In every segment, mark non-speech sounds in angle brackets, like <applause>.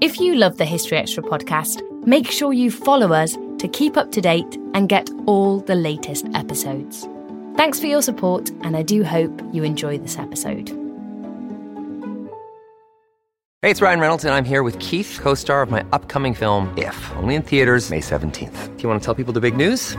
If you love the History Extra podcast, make sure you follow us to keep up to date and get all the latest episodes. Thanks for your support, and I do hope you enjoy this episode. Hey, it's Ryan Reynolds, and I'm here with Keith, co star of my upcoming film, If, only in theaters, May 17th. Do you want to tell people the big news?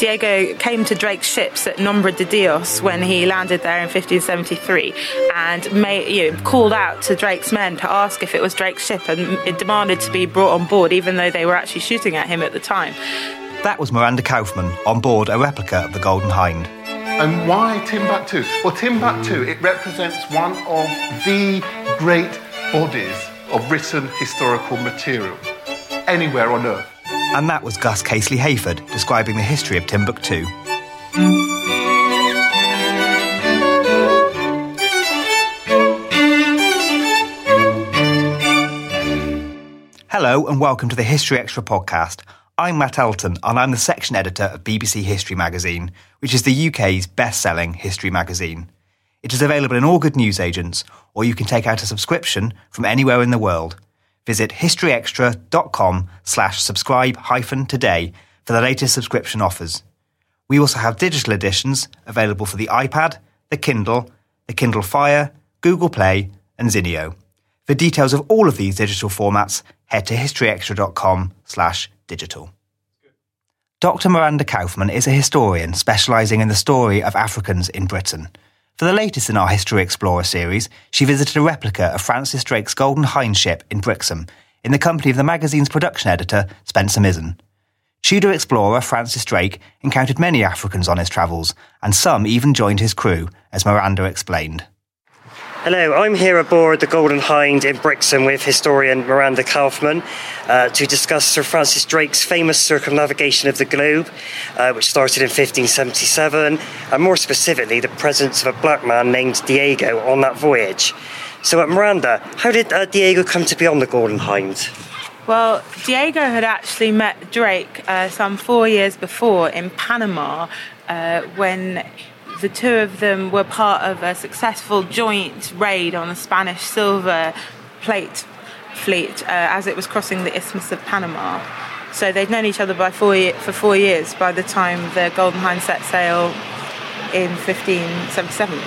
Diego came to Drake's ships at Nombre de Dios when he landed there in 1573 and made, you know, called out to Drake's men to ask if it was Drake's ship and it demanded to be brought on board even though they were actually shooting at him at the time. That was Miranda Kaufmann on board a replica of the Golden Hind. And why Timbuktu? Well, Timbuktu, it represents one of the great bodies of written historical material anywhere on earth. And that was Gus Casely Hayford describing the history of Timbuktu. Hello and welcome to the History Extra podcast. I'm Matt Elton and I'm the section editor of BBC History magazine, which is the UK's best-selling history magazine. It is available in all good newsagents, or you can take out a subscription from anywhere in the world. Visit historyextra.com slash subscribe hyphen today for the latest subscription offers. We also have digital editions available for the iPad, the Kindle, the Kindle Fire, Google Play, and Zinio. For details of all of these digital formats, head to historyextra.com slash digital. Dr. Miranda Kaufmann is a historian specialising in the story of Africans in Britain. For the latest in our History Explorer series, she visited a replica of Francis Drake's Golden Hind ship in Brixham in the company of the magazine's production editor, Spencer Mizzen. Tudor explorer Francis Drake encountered many Africans on his travels, and some even joined his crew, as Miranda explained. Hello, I'm here aboard the Golden Hind in Brixham with historian Miranda Kaufmann uh, to discuss Sir Francis Drake's famous circumnavigation of the globe, uh, which started in 1577, and more specifically, the presence of a black man named Diego on that voyage. So, uh, Miranda, how did uh, Diego come to be on the Golden Hind? Well, Diego had actually met Drake uh, some four years before in Panama uh, when the two of them were part of a successful joint raid on the Spanish silver plate fleet uh, as it was crossing the Isthmus of Panama. So they'd known each other by four ye- for four years by the time the Golden Hind set sail in 1577.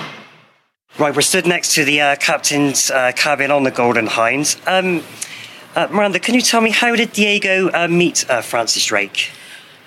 Right, we're stood next to the uh, captain's uh, cabin on the Golden Hind. Um, uh, Miranda, can you tell me how did Diego uh, meet uh, Francis Drake?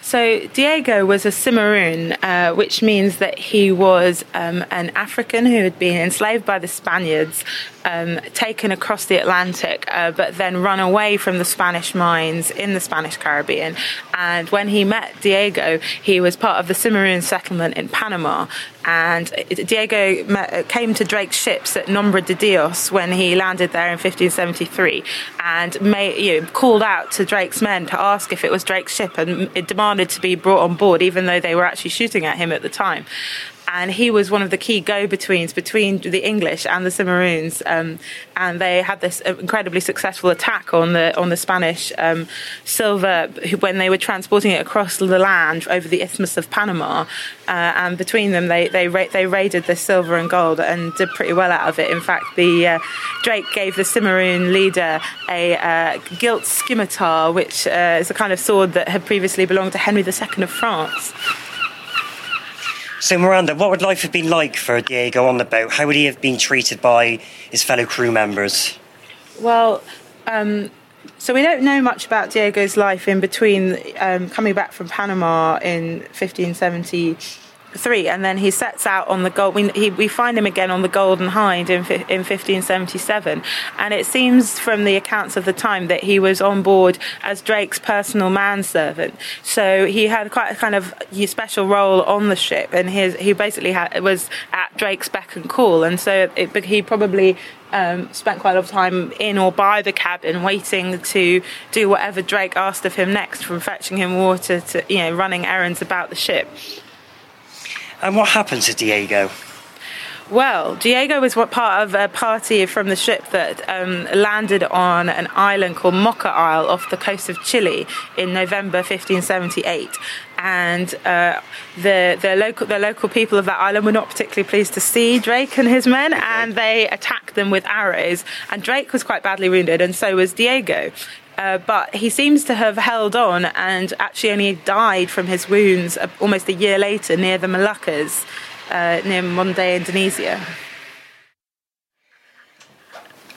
So Diego was a Cimarron, uh, which means that he was um, an African who had been enslaved by the Spaniards, um, taken across the Atlantic, uh, but then run away from the Spanish mines in the Spanish Caribbean. And when he met Diego, he was part of the Cimarron settlement in Panama. And Diego uh, came to Drake's ships at Nombre de Dios when he landed there in 1573 and you know, called out to Drake's men to ask if it was Drake's ship and it demanded to be brought on board, even though they were actually shooting at him at the time and he was one of the key go-betweens between the English and the Cimarrones, um, and they had this incredibly successful attack on the on the Spanish um, silver when they were transporting it across the land over the Isthmus of Panama, uh, and between them they they ra- they raided the silver and gold and did pretty well out of it. In fact, the uh, Drake gave the Cimarron leader a uh, gilt scimitar, which uh, is a kind of sword that had previously belonged to Henry II of France. So, Miranda, what would life have been like for Diego on the boat? How would he have been treated by his fellow crew members? Well, um, so we don't know much about Diego's life in between um, coming back from Panama in 1570 three, and then he sets out on the gold. We, he, we find him again on the Golden Hind in, in 1577, and it seems from the accounts of the time that he was on board as Drake's personal manservant. So he had quite a kind of special role on the ship, and his, he basically had, was at Drake's beck and call, and so it, he probably um, spent quite a lot of time in or by the cabin waiting to do whatever Drake asked of him next, from fetching him water to you know running errands about the ship. And what happened to Diego? Well, Diego was what part of a party from the ship that um, landed on an island called Mocha Isle off the coast of Chile in November 1578. And uh, the the local the local people of that island were not particularly pleased to see Drake and his men, and they attacked them with arrows. And Drake was quite badly wounded, and so was Diego. Uh, but he seems to have held on and actually only died from his wounds almost a year later near the Moluccas, uh, near modern day Indonesia.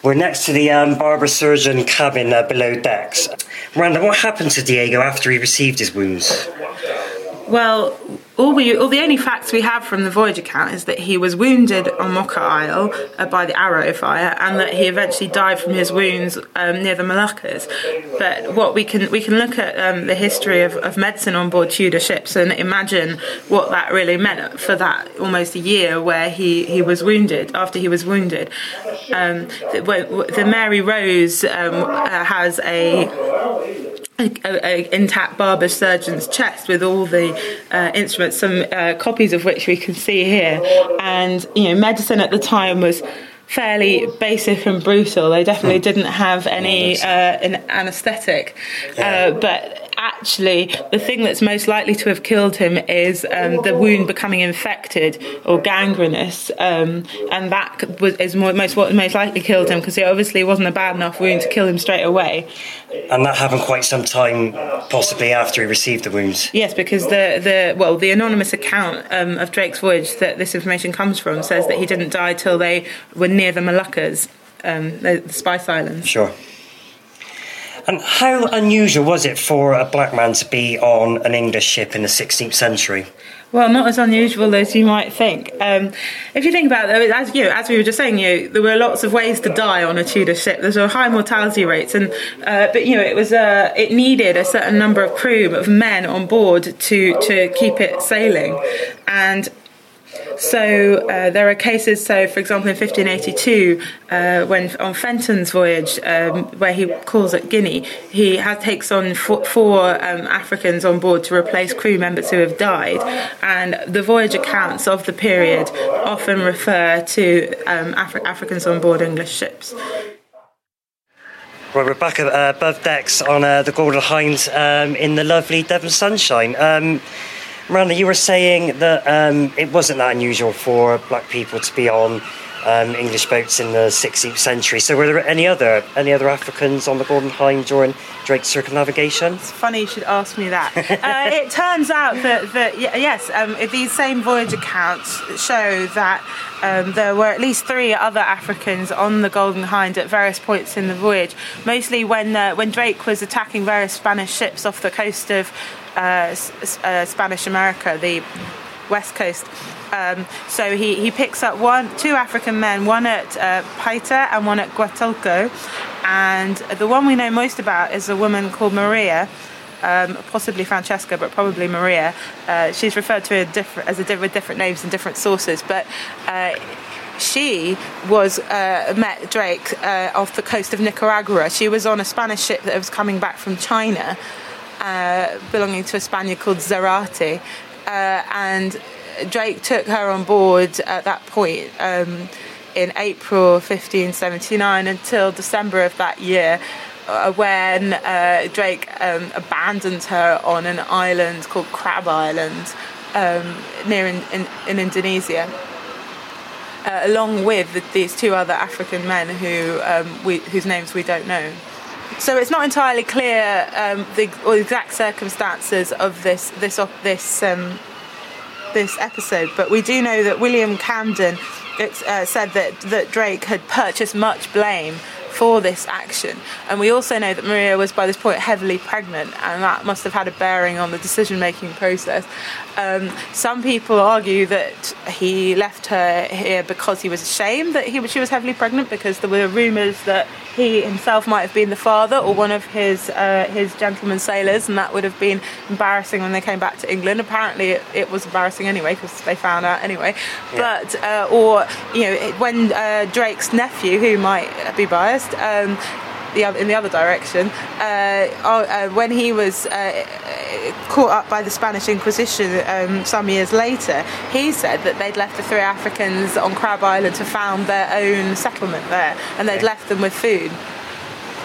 We're next to the um, barber surgeon cabin uh, below decks. Miranda, what happened to Diego after he received his wounds? Well, all we all the only facts we have from the voyage account is that he was wounded on Mocha Isle uh, by the arrow fire, and that he eventually died from his wounds um, near the Moluccas. But what we can we can look at um, the history of, of medicine on board Tudor ships and imagine what that really meant for that almost a year where he, he was wounded after he was wounded. Um, the, the, Mary Rose um, uh, has a a, a, intact barber surgeon's chest with all the uh, instruments, some uh, copies of which we can see here. And you know, medicine at the time was fairly basic and brutal. They definitely hmm. didn't have any uh, an anaesthetic, uh, but actually the thing that's most likely to have killed him is um, the wound becoming infected or gangrenous, um, and that was is more, most what most likely killed him because it obviously wasn't a bad enough wound to kill him straight away. And that happened quite some time, possibly after he received the wounds. Yes, because the the well, the anonymous account um, of Drake's voyage that this information comes from says that he didn't die till they were near the Moluccas, um, the, the Spice Islands. Sure. And how unusual was it for a black man to be on an English ship in the 16th century? Well, not as unusual as you might think. Um, if you think about it, as you as we were just saying, you there were lots of ways to die on a Tudor ship. There's a high mortality rates, and uh, but you know, it was uh, it needed a certain number of crew of men on board to to keep it sailing, and so uh, there are cases. So, for example, in 1582, uh, when on Fenton's voyage, um, where he calls at Guinea, he has, takes on four, four um, Africans on board to replace crew members who have died. And the voyage accounts of the period often refer to um, Afri- Africans on board English ships. Well, we're back uh, above decks on uh, the Golden Hind um, in the lovely Devon sunshine. Um, Miranda, you were saying that um, it wasn't that unusual for black people to be on um, English boats in the 16th century. So, were there any other any other Africans on the Golden Hind during Drake's circumnavigation? It's funny you should ask me that. uh, it turns out that, that yes, um, these same voyage accounts show that um, there were at least three other Africans on the Golden Hind at various points in the voyage. Mostly when uh, when Drake was attacking various Spanish ships off the coast of uh, uh, Spanish America, the west coast. Um, so he, he picks up one, two African men, one at uh, Paita and one at Huatulco. And the one we know most about is a woman called Maria, um, possibly Francesca, but probably Maria. Uh, she's referred to as a, with different names in different sources, but uh, she was uh, met Drake uh, off the coast of Nicaragua. She was on a Spanish ship that was coming back from China, uh, belonging to a Spaniard called Zarate, uh, and Drake took her on board at that point. Um, in April 1579 until December of that year, uh, when uh, Drake um, abandoned her on an island called Crab Island um, near in, in, in Indonesia. Uh, along with these two other African men who um, we, whose names we don't know. So it's not entirely clear um, the, exact circumstances of this this this um, this episode, but we do know that William Camden uh, said that that Drake had purchased much blame for this action. And we also know that Maria was by this point heavily pregnant, and that must have had a bearing on the decision making process. Um, some people argue that he left her here because he was ashamed that he, she was heavily pregnant, because there were rumours that he himself might have been the father or one of his uh, his gentlemen sailors, and that would have been embarrassing when they came back to England. Apparently, it, it was embarrassing anyway because they found out anyway. Yeah. But uh, or you know when uh, Drake's nephew, who might be biased. Um, the in the other direction, uh, oh, uh, when he was uh, caught up by the Spanish Inquisition um, some years later, he said that they'd left the three Africans on Crab Island to found their own settlement there, and they'd left them with food.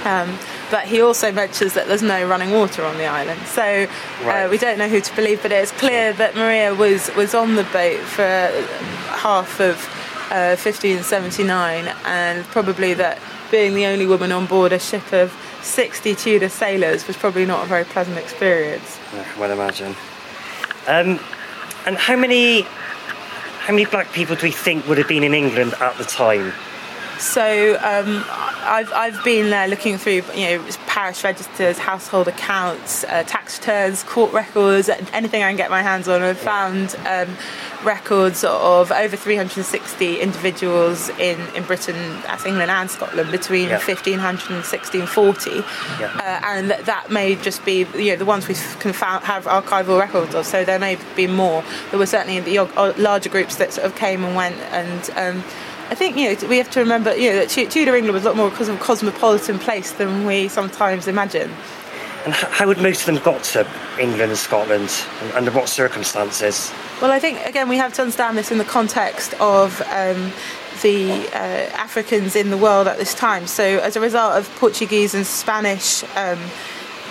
Um, but he also mentions that there's no running water on the island. So uh, right. we don't know who to believe, but it's clear that Maria was, was on the boat for half of uh, 1579 and probably that being the only woman on board a ship of 60 Tudor sailors was probably not a very pleasant experience. I well imagine. Um, and how many how many black people do we think would have been in England at the time? So um, I've, I've been uh, looking through you know parish registers, household accounts, uh, tax returns, court records, anything I can get my hands on. I've found um, records of over 360 individuals in, in Britain, that's England and Scotland, between yeah. 1500 and 1640. Yeah. Uh, and that may just be you know the ones we can found, have archival records of. So there may be more. There were certainly the larger groups that sort of came and went and. Um, I think you know we have to remember you know that Tudor England was a lot more of a cosmopolitan place than we sometimes imagine. And how would most of them got to England and Scotland, and under what circumstances? Well, I think again we have to understand this in the context of um, the uh, Africans in the world at this time. So, as a result of Portuguese and Spanish um,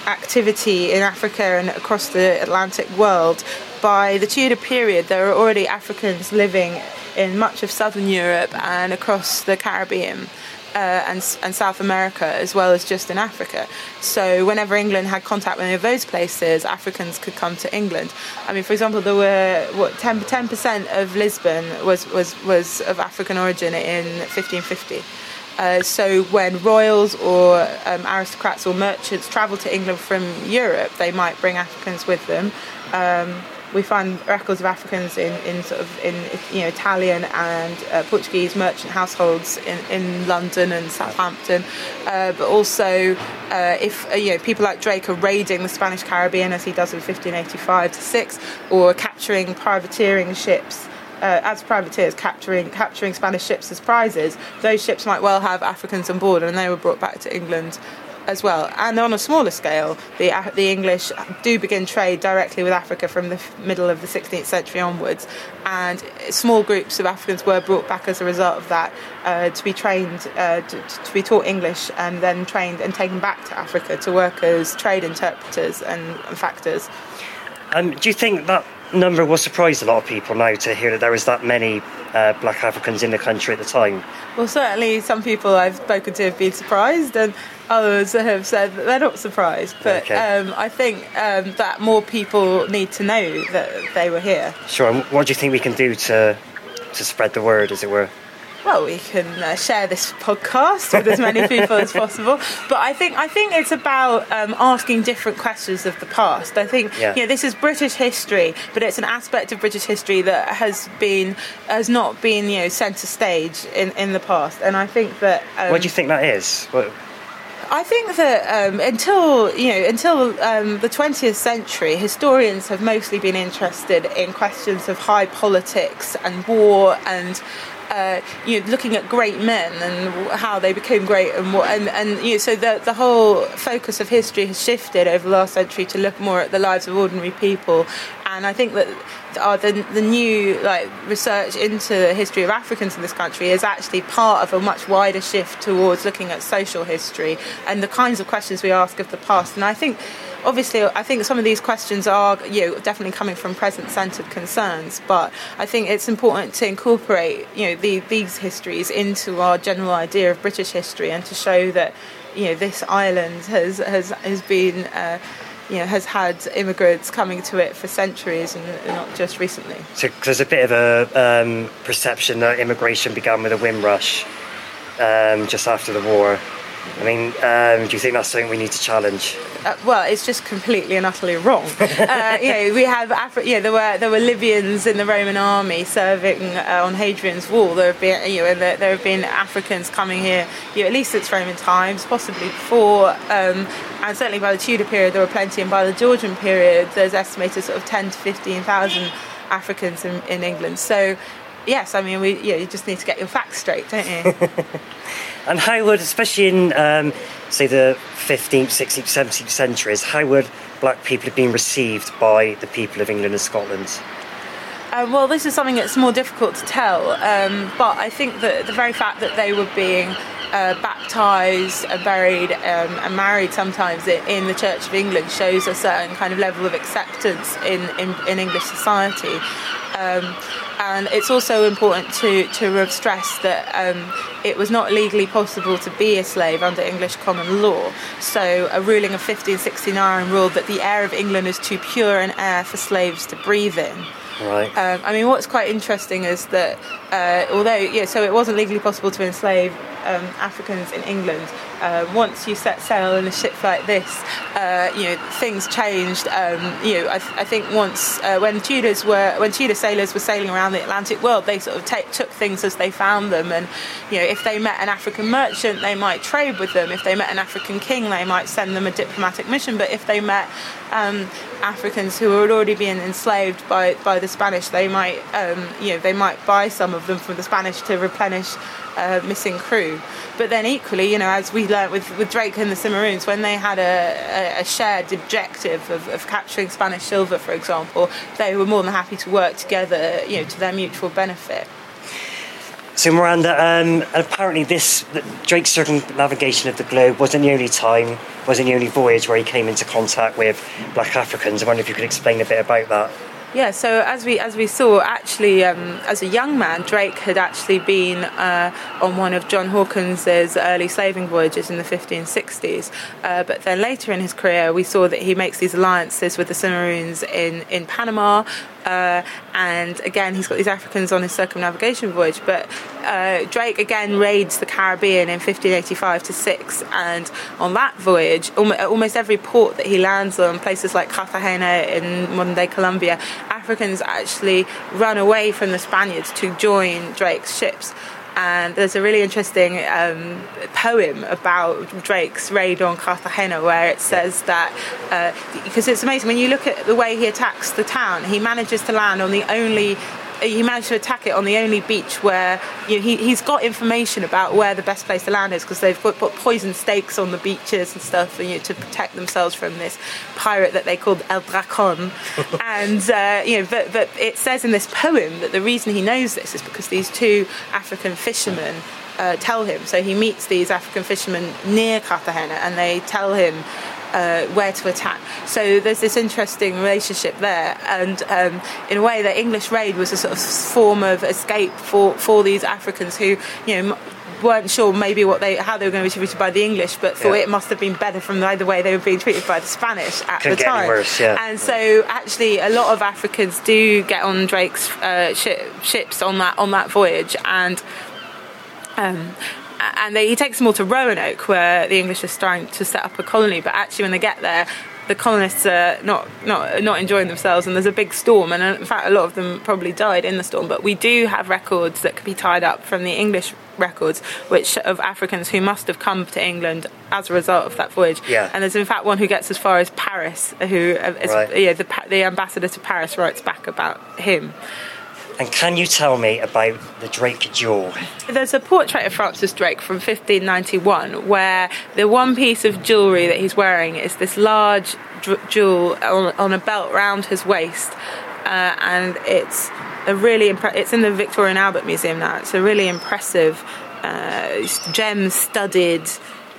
activity in Africa and across the Atlantic world, by the Tudor period, there are already Africans living in much of southern Europe and across the Caribbean. Uh, and, and, South America as well as just in Africa. So whenever England had contact with any of those places, Africans could come to England. I mean, for example, there were what 10 percent of Lisbon was, was was of African origin in 1550. Uh, so when royals or um, aristocrats or merchants travelled to England from Europe, they might bring Africans with them. Um, we find records of Africans in, in sort of in you know Italian and uh, Portuguese merchant households in, in London and Southampton, uh, but also uh, if uh, you know people like Drake are raiding the Spanish Caribbean as he does in 1585 to six, or capturing privateering ships. Uh, as privateers capturing capturing Spanish ships as prizes, those ships might well have Africans on board, and they were brought back to England as well. And on a smaller scale, the, the English do begin trade directly with Africa from the middle of the 16th century onwards. And small groups of Africans were brought back as a result of that uh, to be trained, uh, to, to, be taught English, and then trained and taken back to Africa to work as trade interpreters and, and factors. Um, do you think that number will surprise a lot of people now to hear that there was that many uh, black Africans in the country at the time? Well, certainly some people I've spoken to have been surprised, and others have said that they're not surprised. But okay. um, I think um, that more people need to know that they were here. Sure. And what do you think we can do to to spread the word, as it were? well, we can uh, share this podcast with as many people as possible. <laughs> But I think I think it's about um, asking different questions of the past. I think Yeah. you know, this is British history, but it's an aspect of British history that has been has not been you know centre stage in, in the past. And I think that um, what do you think that is? What, I think that um, until you know until um, the 20th century, historians have mostly been interested in questions of high politics and war and. Uh, you know, looking at great men and how they became great, and what, and, and you know, so the the whole focus of history has shifted over the last century to look more at the lives of ordinary people, and I think that uh, the the new like research into the history of Africans in this country is actually part of a much wider shift towards looking at social history and the kinds of questions we ask of the past. And I think, obviously, I think some of these questions are you know definitely coming from present-centered concerns, but I think it's important to incorporate you know the, these histories into our general idea of British history and to show that you know this island has has has been. Uh, you know, has had immigrants coming to it for centuries and not just recently. So there's a bit of a um, perception that immigration began with a Windrush um, just after the war. I mean, um, do you think that's something we need to challenge? Uh, well, it's just completely and utterly wrong. <laughs> uh, you know, we have Afri- yeah, there were there were Libyans in the Roman army serving uh, on Hadrian's Wall. There have been you know, there, there have been Africans coming here, you know, at least since Roman times, possibly before, um, and certainly by the Tudor period there were plenty, and by the Georgian period there's estimated sort of ten to fifteen thousand Africans in, in England. So. Yes, I mean, we, yeah, you just need to get your facts straight, don't you? <laughs> And how would, especially in, um, say, the 15th, 16th, 17th centuries, how would black people have been received by the people of England and Scotland? Um, well, this is something that's more difficult to tell, um, but I think that the very fact that they were being uh, baptised, and buried, um, and married sometimes in the Church of England shows a certain kind of level of acceptance in, in, in English society. Um, and it's also important to, to have stressed that um, it was not legally possible to be a slave under English common law. So a ruling of 1569 ruled that the air of England is too pure an air for slaves to breathe in. Right. Um, I mean, what's quite interesting is that uh, although, yeah, so it wasn't legally possible to enslave um, Africans in England. Uh, once you set sail in a ship like this, uh, you know, things changed. Um, you know, I, th- I think once uh, when Tudors were when Tudor sailors were sailing around the Atlantic world, they sort of ta took things as they found them, and you know, if they met an African merchant, they might trade with them. If they met an African king, they might send them a diplomatic mission. But if they met um, Africans who had already been enslaved by, by the Spanish, they might, um, you know, they might buy some of them from the Spanish to replenish uh, missing crew. But then equally, you know, as we learnt with, with Drake and the Cimarroons, when they had a, a, a shared objective of, of capturing Spanish silver, for example, they were more than happy to work together, you know, to their mutual benefit. So, Miranda, um, apparently this Drake's circumnavigation of the globe wasn't the only time, wasn't the only voyage where he came into contact with black Africans. I wonder if you could explain a bit about that. Yeah, so as we as we saw, actually, um, as a young man, Drake had actually been uh, on one of John Hawkins's early slaving voyages in the 1560s. Uh, but then later in his career, we saw that he makes these alliances with the Cimarroons in in Panama, uh, and again he's got these Africans on his circumnavigation voyage. But uh, Drake again raids the Caribbean in 1585 to six, and on that voyage, almo- almost every port that he lands on, places like Cartagena in modern day Colombia, Africans actually run away from the Spaniards to join Drake's ships. And there's a really interesting um, poem about Drake's raid on Cartagena where it says that, uh, because it's amazing, when you look at the way he attacks the town, he manages to land on the only he managed to attack it on the only beach where you know, he, he's got information about where the best place to land is because they've put, put poison stakes on the beaches and stuff you know, to protect themselves from this pirate that they called El Dracon. <laughs> and uh, you know, but, but it says in this poem that the reason he knows this is because these two African fishermen uh, tell him. So he meets these African fishermen near Cartagena and they tell him uh, where to attack. So there's this interesting relationship there, and um, in a way, the English raid was a sort of form of escape for, for these Africans who, you know. weren't sure maybe what they how they were going to be treated by the English, but thought Yeah. it must have been better from either way they were being treated by the Spanish at Couldn't the get time. worse, yeah. And so actually, a lot of Africans do get on Drake's uh, shi ships on that on that voyage, and Um, and they, he takes them all to Roanoke, where the English are starting to set up a colony. But actually, when they get there, the colonists are not, not, not enjoying themselves, and there's a big storm. And uh, in fact, a lot of them probably died in the storm. But we do have records that could be tied up from the English records, which of Africans who must have come to England as a result of that voyage. Yeah. And there's in fact one who gets as far as Paris, who uh, is, Right. yeah, the, the ambassador to Paris writes back about him. And can you tell me about the Drake Jewel? There's a portrait of Francis Drake from 1591 where the one piece of jewellery that he's wearing is this large jewel on, on a belt round his waist, uh, and it's a really impre- it's in the Victoria and Albert Museum now. It's a really impressive, uh, gem studded.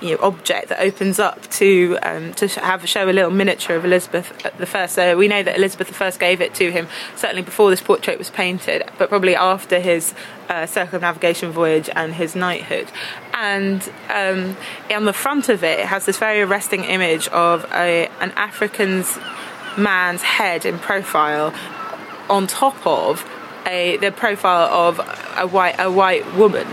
You know, object that opens up to um, to have show a little miniature of Elizabeth the First. So we know that Elizabeth I gave it to him certainly before this portrait was painted, but probably after his uh, circumnavigation voyage and his knighthood. And um, on the front of it, it has this very arresting image of a, an African's man's head in profile on top of a the profile of a white a white woman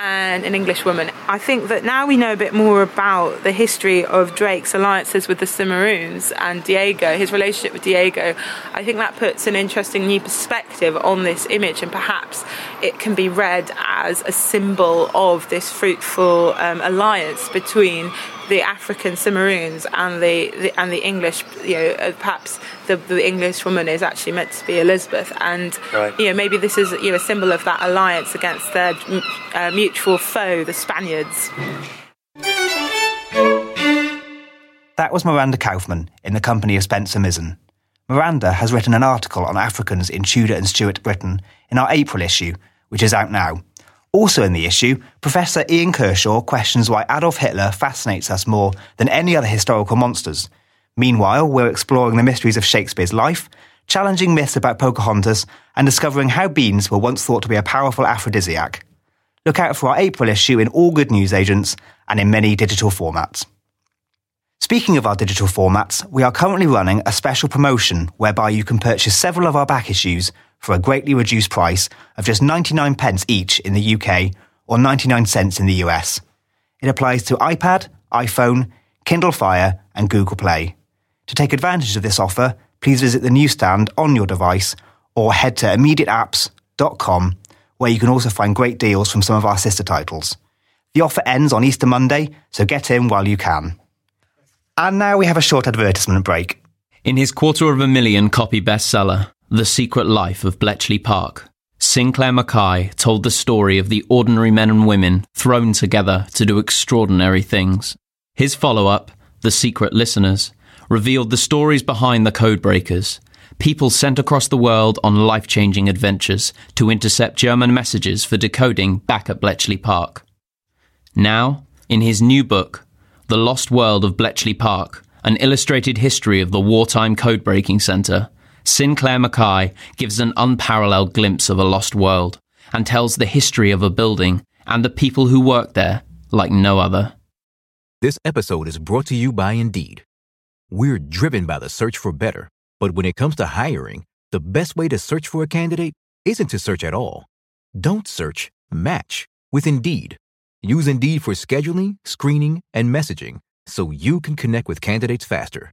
and an English woman. I think that now we know a bit more about the history of Drake's alliances with the Cimarroons and Diego, his relationship with Diego. I think that puts an interesting new perspective on this image, and perhaps it can be read as a symbol of this fruitful um, alliance between the African Cimarroons and the, the and the English. You know, uh, perhaps the, the English woman is actually meant to be Elizabeth, and Right. you know maybe this is you know a symbol of that alliance against their uh, mutual foe, the Spaniards. That was Miranda Kaufmann in the company of Spencer Mizzen. Miranda has written an article on Africans in Tudor and Stuart Britain in our April issue, which is out now. Also in the issue, Professor Ian Kershaw questions why Adolf Hitler fascinates us more than any other historical monsters. Meanwhile, we're exploring the mysteries of Shakespeare's life, challenging myths about Pocahontas, and discovering how beans were once thought to be a powerful aphrodisiac. Look out for our April issue in all good newsagents and in many digital formats. Speaking of our digital formats, we are currently running a special promotion whereby you can purchase several of our back issues for a greatly reduced price of just 99 pence each in the UK or 99 cents in the US. It applies to iPad, iPhone, Kindle Fire, and Google Play. To take advantage of this offer, please visit the newsstand on your device or head to immediateapps.com where you can also find great deals from some of our sister titles. The offer ends on Easter Monday, so get in while you can. And now we have a short advertisement break. In his quarter of a million copy bestseller, The Secret Life of Bletchley Park, Sinclair McKay told the story of the ordinary men and women thrown together to do extraordinary things. His follow up, The Secret Listeners, revealed the stories behind the codebreakers, people sent across the world on life changing adventures to intercept German messages for decoding back at Bletchley Park. Now, in his new book, The Lost World of Bletchley Park, an illustrated history of the wartime codebreaking centre, Sinclair McKay gives an unparalleled glimpse of a lost world and tells the history of a building and the people who work there like no other. This episode is brought to you by Indeed. We're driven by the search for better, but when it comes to hiring, the best way to search for a candidate isn't to search at all. Don't search, match with Indeed. Use Indeed for scheduling, screening, and messaging so you can connect with candidates faster.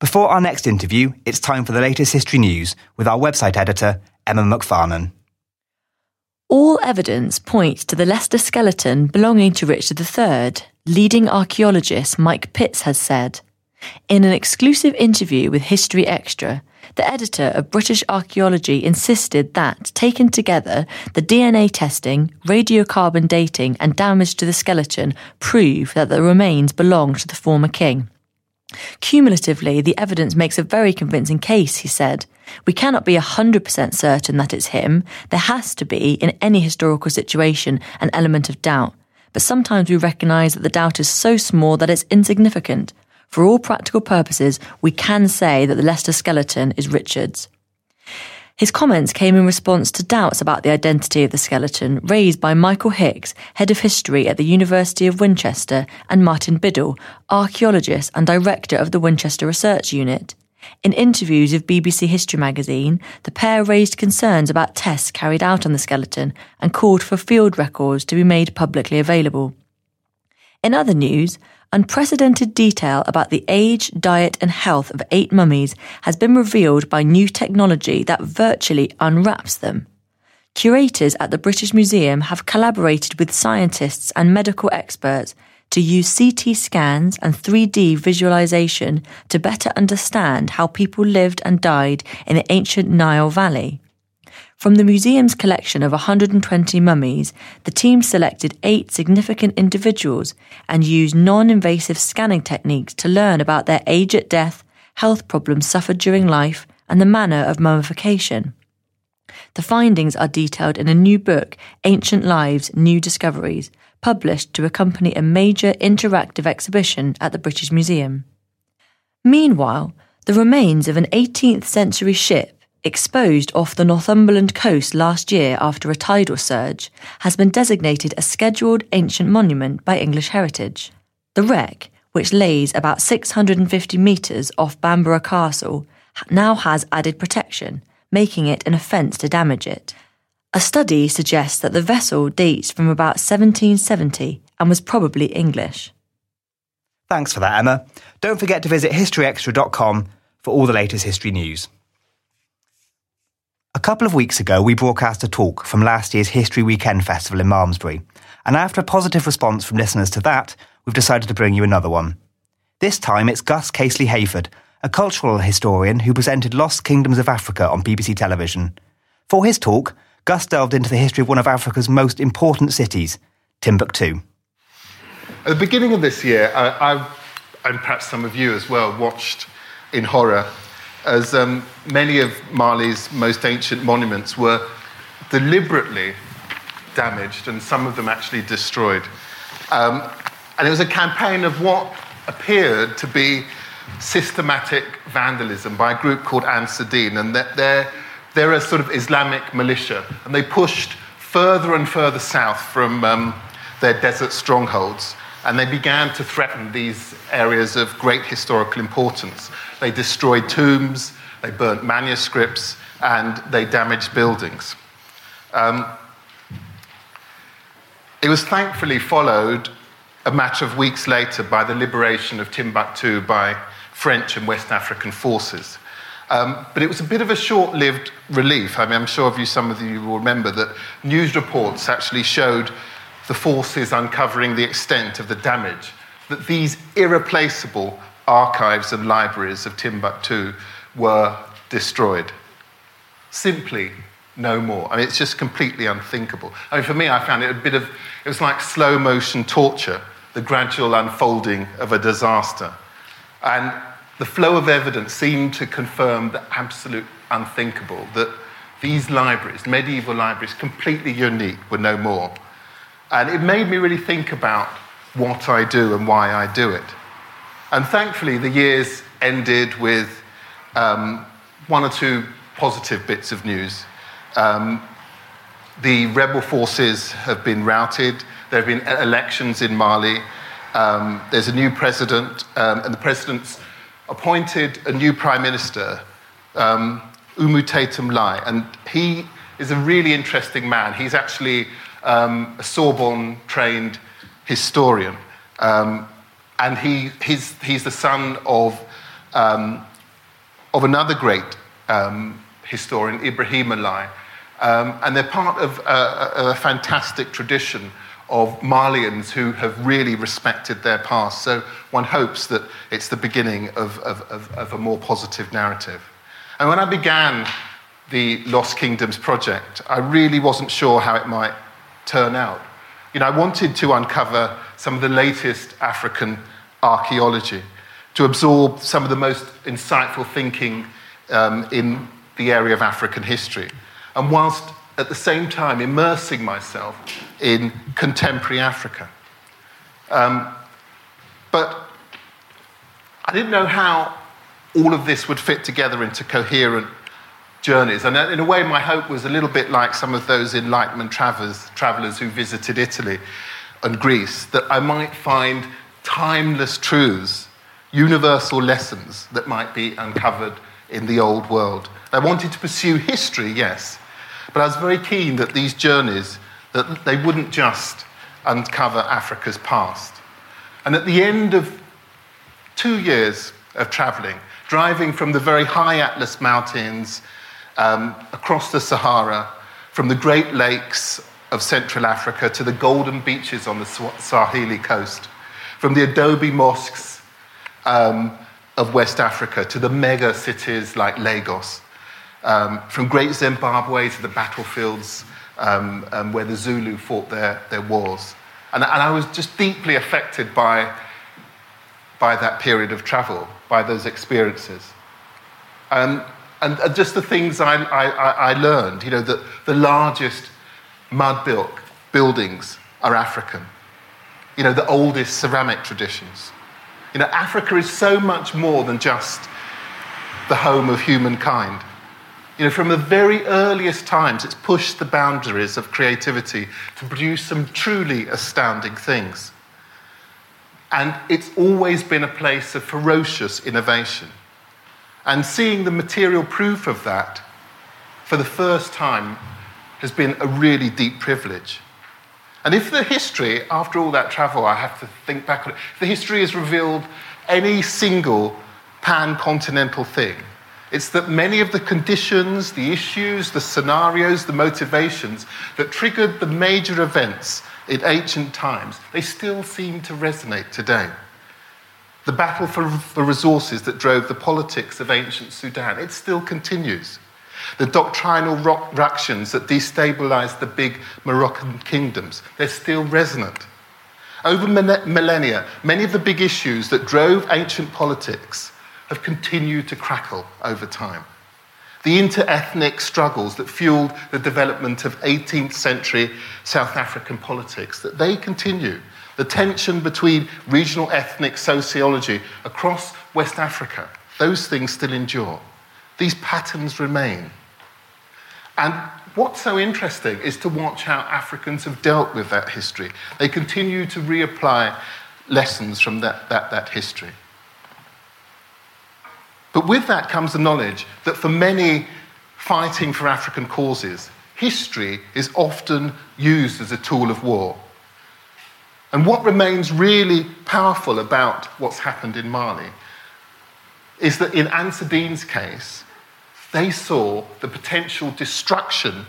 Before our next interview, it's time for the latest history news with our website editor, Emma McFarnon. All evidence points to the Leicester skeleton belonging to Richard III, leading archaeologist Mike Pitts has said. In an exclusive interview with History Extra, the editor of British Archaeology insisted that, taken together, the DNA testing, radiocarbon dating, and damage to the skeleton prove that the remains belong to the former king. Cumulatively, the evidence makes a very convincing case, he said. We cannot be 100% certain that it's him. There has to be, in any historical situation, an element of doubt. But sometimes we recognise that the doubt is so small that it's insignificant. For all practical purposes, we can say that the Leicester skeleton is Richard's. His comments came in response to doubts about the identity of the skeleton raised by Michael Hicks, head of history at the University of Winchester, and Martin Biddle, archaeologist and director of the Winchester Research Unit. In interviews with BBC History magazine, the pair raised concerns about tests carried out on the skeleton and called for field records to be made publicly available. In other news, unprecedented detail about the age, diet, and health of eight mummies has been revealed by new technology that virtually unwraps them. Curators at the British Museum have collaborated with scientists and medical experts to use CT scans and 3D visualization to better understand how people lived and died in the ancient Nile Valley. From the museum's collection of 120 mummies, the team selected eight significant individuals and used non invasive scanning techniques to learn about their age at death, health problems suffered during life, and the manner of mummification. The findings are detailed in a new book, Ancient Lives New Discoveries, published to accompany a major interactive exhibition at the British Museum. Meanwhile, the remains of an 18th century ship exposed off the Northumberland coast last year after a tidal surge, has been designated a scheduled ancient monument by English Heritage. The wreck, which lays about 650 metres off Bamborough Castle, now has added protection, making it an offence to damage it. A study suggests that the vessel dates from about 1770 and was probably English. Thanks for that, Emma. Don't forget to visit historyextra.com for all the latest history news. A couple of weeks ago, we broadcast a talk from last year's History Weekend Festival in Malmesbury, and after a positive response from listeners to that, we've decided to bring you another one. This time it's Gus Casely Hayford, a cultural historian who presented Lost Kingdoms of Africa on BBC television. For his talk, Gus delved into the history of one of Africa's most important cities, Timbuktu. At the beginning of this year, I, I, and perhaps some of you as well, watched in horror as um, many of Mali's most ancient monuments were deliberately damaged and some of them actually destroyed. Um, and it was a campaign of what appeared to be systematic vandalism by a group called Ansar Dine. And they're, they're a sort of Islamic militia. And they pushed further and further south from um, their desert strongholds. And they began to threaten these areas of great historical importance. They destroyed tombs, they burnt manuscripts, and they damaged buildings. Um, it was thankfully followed a matter of weeks later by the liberation of Timbuktu by French and West African forces. Um, but it was a bit of a short lived relief. I mean, I'm sure of you, some of you will remember that news reports actually showed the forces uncovering the extent of the damage that these irreplaceable archives and libraries of Timbuktu were destroyed. Simply no more. I mean, it's just completely unthinkable. I mean, for me, I found it a bit of, it was like slow motion torture the gradual unfolding of a disaster. And the flow of evidence seemed to confirm the absolute unthinkable that these libraries, medieval libraries, completely unique, were no more. And it made me really think about what I do and why I do it. And thankfully, the years ended with um, one or two positive bits of news. Um, the rebel forces have been routed. There have been elections in Mali. Um, there's a new president, um, and the president's appointed a new prime minister, um, Oumar Tatam Ly, and he is a really interesting man. He's actually um, a Sorbonne trained historian, um, and he, he's, he's the son of, um, of another great um, historian, Ibrahim Ly. Um, and they're part of a, a, fantastic tradition of Malians who have really respected their past. So one hopes that it's the beginning of, of, of, of a more positive narrative. And when I began the Lost Kingdoms project, I really wasn't sure how it might turn out. You know, I wanted to uncover some of the latest African archaeology, to absorb some of the most insightful thinking um, in the area of African history. And whilst at the same time immersing myself in contemporary Africa. Um, but I didn't know how all of this would fit together into coherent journeys. And in a way, my hope was a little bit like some of those Enlightenment travelers, travelers who visited Italy and Greece, that I might find timeless truths, universal lessons that might be uncovered in the old world. I wanted to pursue history, yes, but I was very keen that these journeys, that they wouldn't just uncover Africa's past. And at the end of two years of traveling, driving from the very high Atlas Mountains um, across the Sahara, from the Great Lakes of Central Africa to the golden beaches on the Swahili coast, from the adobe mosques um, of West Africa to the mega cities like Lagos, um, from Great Zimbabwe to the battlefields um, um, where the Zulu fought their, their wars. And, and I was just deeply affected by, by that period of travel, by those experiences. Um, and just the things I, I, I learned, you know, that the largest mud built buildings are African. You know, the oldest ceramic traditions. You know, Africa is so much more than just the home of humankind. You know, from the very earliest times, it's pushed the boundaries of creativity to produce some truly astounding things. And it's always been a place of ferocious innovation. And seeing the material proof of that for the first time has been a really deep privilege. And if the history, after all that travel, I have to think back on it, if the history has revealed any single pan continental thing, it's that many of the conditions, the issues, the scenarios, the motivations that triggered the major events in ancient times, they still seem to resonate today. The battle for resources that drove the politics of ancient Sudan, it still continues. The doctrinal ructions that destabilized the big Moroccan kingdoms, they're still resonant. Over millennia, many of the big issues that drove ancient politics have continued to crackle over time. The inter-ethnic struggles that fueled the development of 18th century South African politics, that they continue the tension between regional ethnic sociology across West Africa, those things still endure. These patterns remain. And what's so interesting is to watch how Africans have dealt with that history. They continue to reapply lessons from that, that, that history. But with that comes the knowledge that for many fighting for African causes, history is often used as a tool of war. And what remains really powerful about what's happened in Mali is that in Ansar Din's case, they saw the potential destruction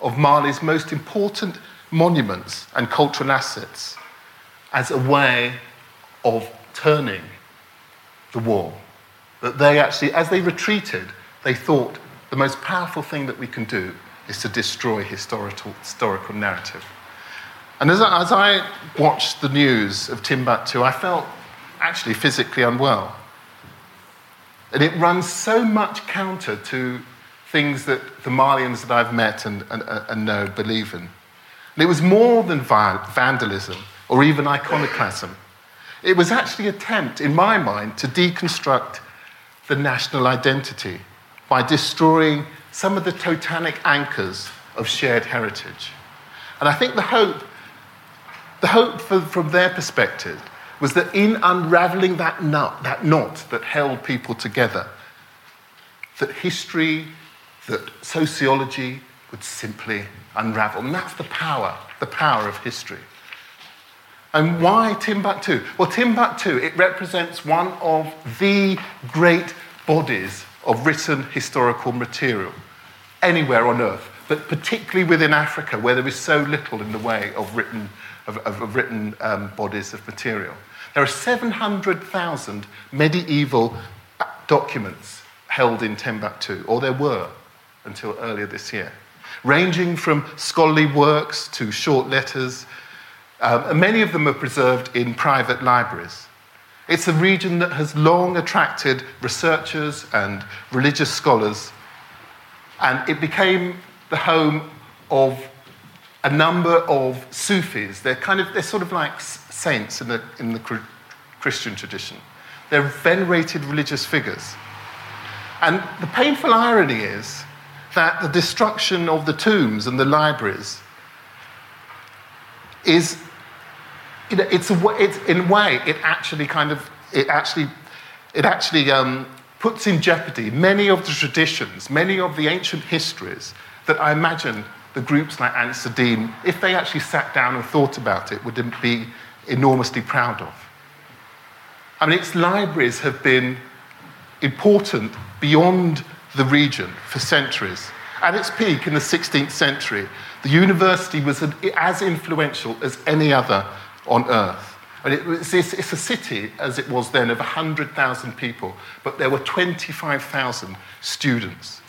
of Mali's most important monuments and cultural assets as a way of turning the war. That they actually, as they retreated, they thought the most powerful thing that we can do is to destroy historical, historical narrative. And as I, as I watched the news of Timbuktu, I felt actually physically unwell. And it runs so much counter to things that the Malians that I've met and, and, and know believe in. And it was more than vandalism or even iconoclasm. It was actually an attempt, in my mind, to deconstruct the national identity by destroying some of the totemic anchors of shared heritage. And I think the hope, the hope for, from their perspective was that in unraveling that knot, that knot that held people together, that history, that sociology would simply unravel. And that's the power, the power of history. And why Timbuktu? Well, Timbuktu, it represents one of the great bodies of written historical material anywhere on earth, but particularly within Africa, where there is so little in the way of written, of, of, written um, bodies of material. There are 700,000 medieval documents held in Timbuktu, or there were until earlier this year, ranging from scholarly works to short letters. Um, and many of them are preserved in private libraries. It's a region that has long attracted researchers and religious scholars, and it became the home of a number of Sufis. They're kind of, they're sort of like saints in the, in the Christian tradition. They're venerated religious figures. And the painful irony is that the destruction of the tombs and the libraries is, you know, it's, a, it's in a way, it actually kind of, it actually, it actually um, puts in jeopardy many of the traditions, many of the ancient histories that I imagine the groups like Ansar Dine, if they actually sat down and thought about it, would be enormously proud of. I mean, its libraries have been important beyond the region for centuries. At its peak in the 16th century, the university was as influential as any other on earth. And it was, it's, a city, as it was then, of 100,000 people, but there were 25,000 students.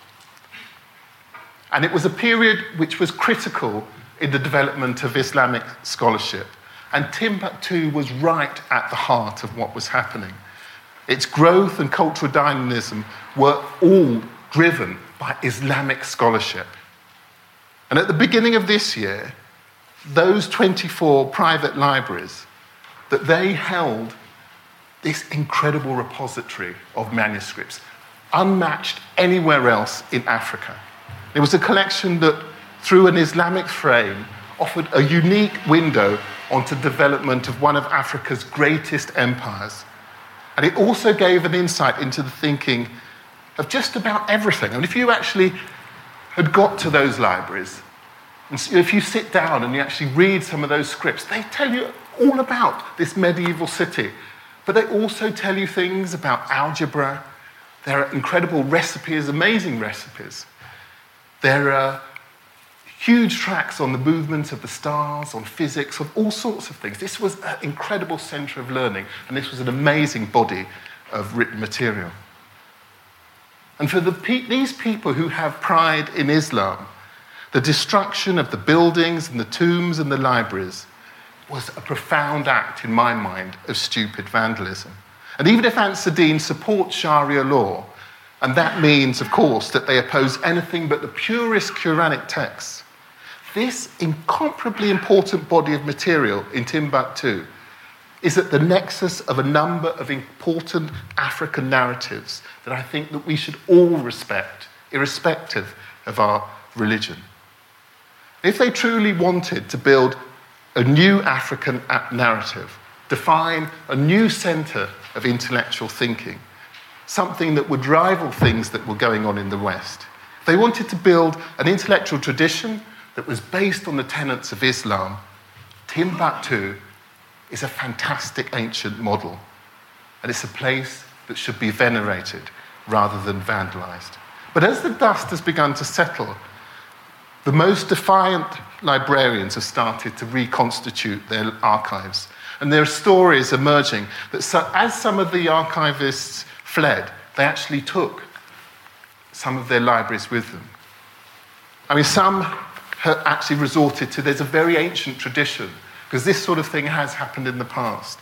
And it was a period which was critical in the development of Islamic scholarship. And Timbuktu was right at the heart of what was happening. Its growth and cultural dynamism were all driven by Islamic scholarship. And at the beginning of this year, those 24 private libraries, that they held this incredible repository of manuscripts, unmatched anywhere else in Africa. It was a collection that, through an Islamic frame, offered a unique window onto development of one of Africa's greatest empires. And it also gave an insight into the thinking of just about everything. And if you actually had got to those libraries, and if you sit down and you actually read some of those scripts, they tell you all about this medieval city. But they also tell you things about algebra. There are incredible recipes, amazing recipes. There are huge tracks on the movement of the stars, on physics, on all sorts of things. This was an incredible centre of learning, and this was an amazing body of written material. And for the these people who have pride in Islam, the destruction of the buildings and the tombs and the libraries was a profound act, in my mind, of stupid vandalism. And even if Ansar Dine supports Sharia law, and that means, of course, that they oppose anything but the purest Quranic texts, this incomparably important body of material in Timbuktu is at the nexus of a number of important African narratives that I think that we should all respect, irrespective of our religion. If they truly wanted to build a new African narrative, define a new center of intellectual thinking, something that would rival things that were going on in the West, they wanted to build an intellectual tradition that was based on the tenets of Islam, Timbuktu is a fantastic ancient model. And it's a place that should be venerated rather than vandalized. But as the dust has begun to settle, the most defiant librarians have started to reconstitute their archives. And there are stories emerging that so, as some of the archivists fled, they actually took some of their libraries with them. I mean, some actually resorted to, there's a very ancient tradition, because this sort of thing has happened in the past.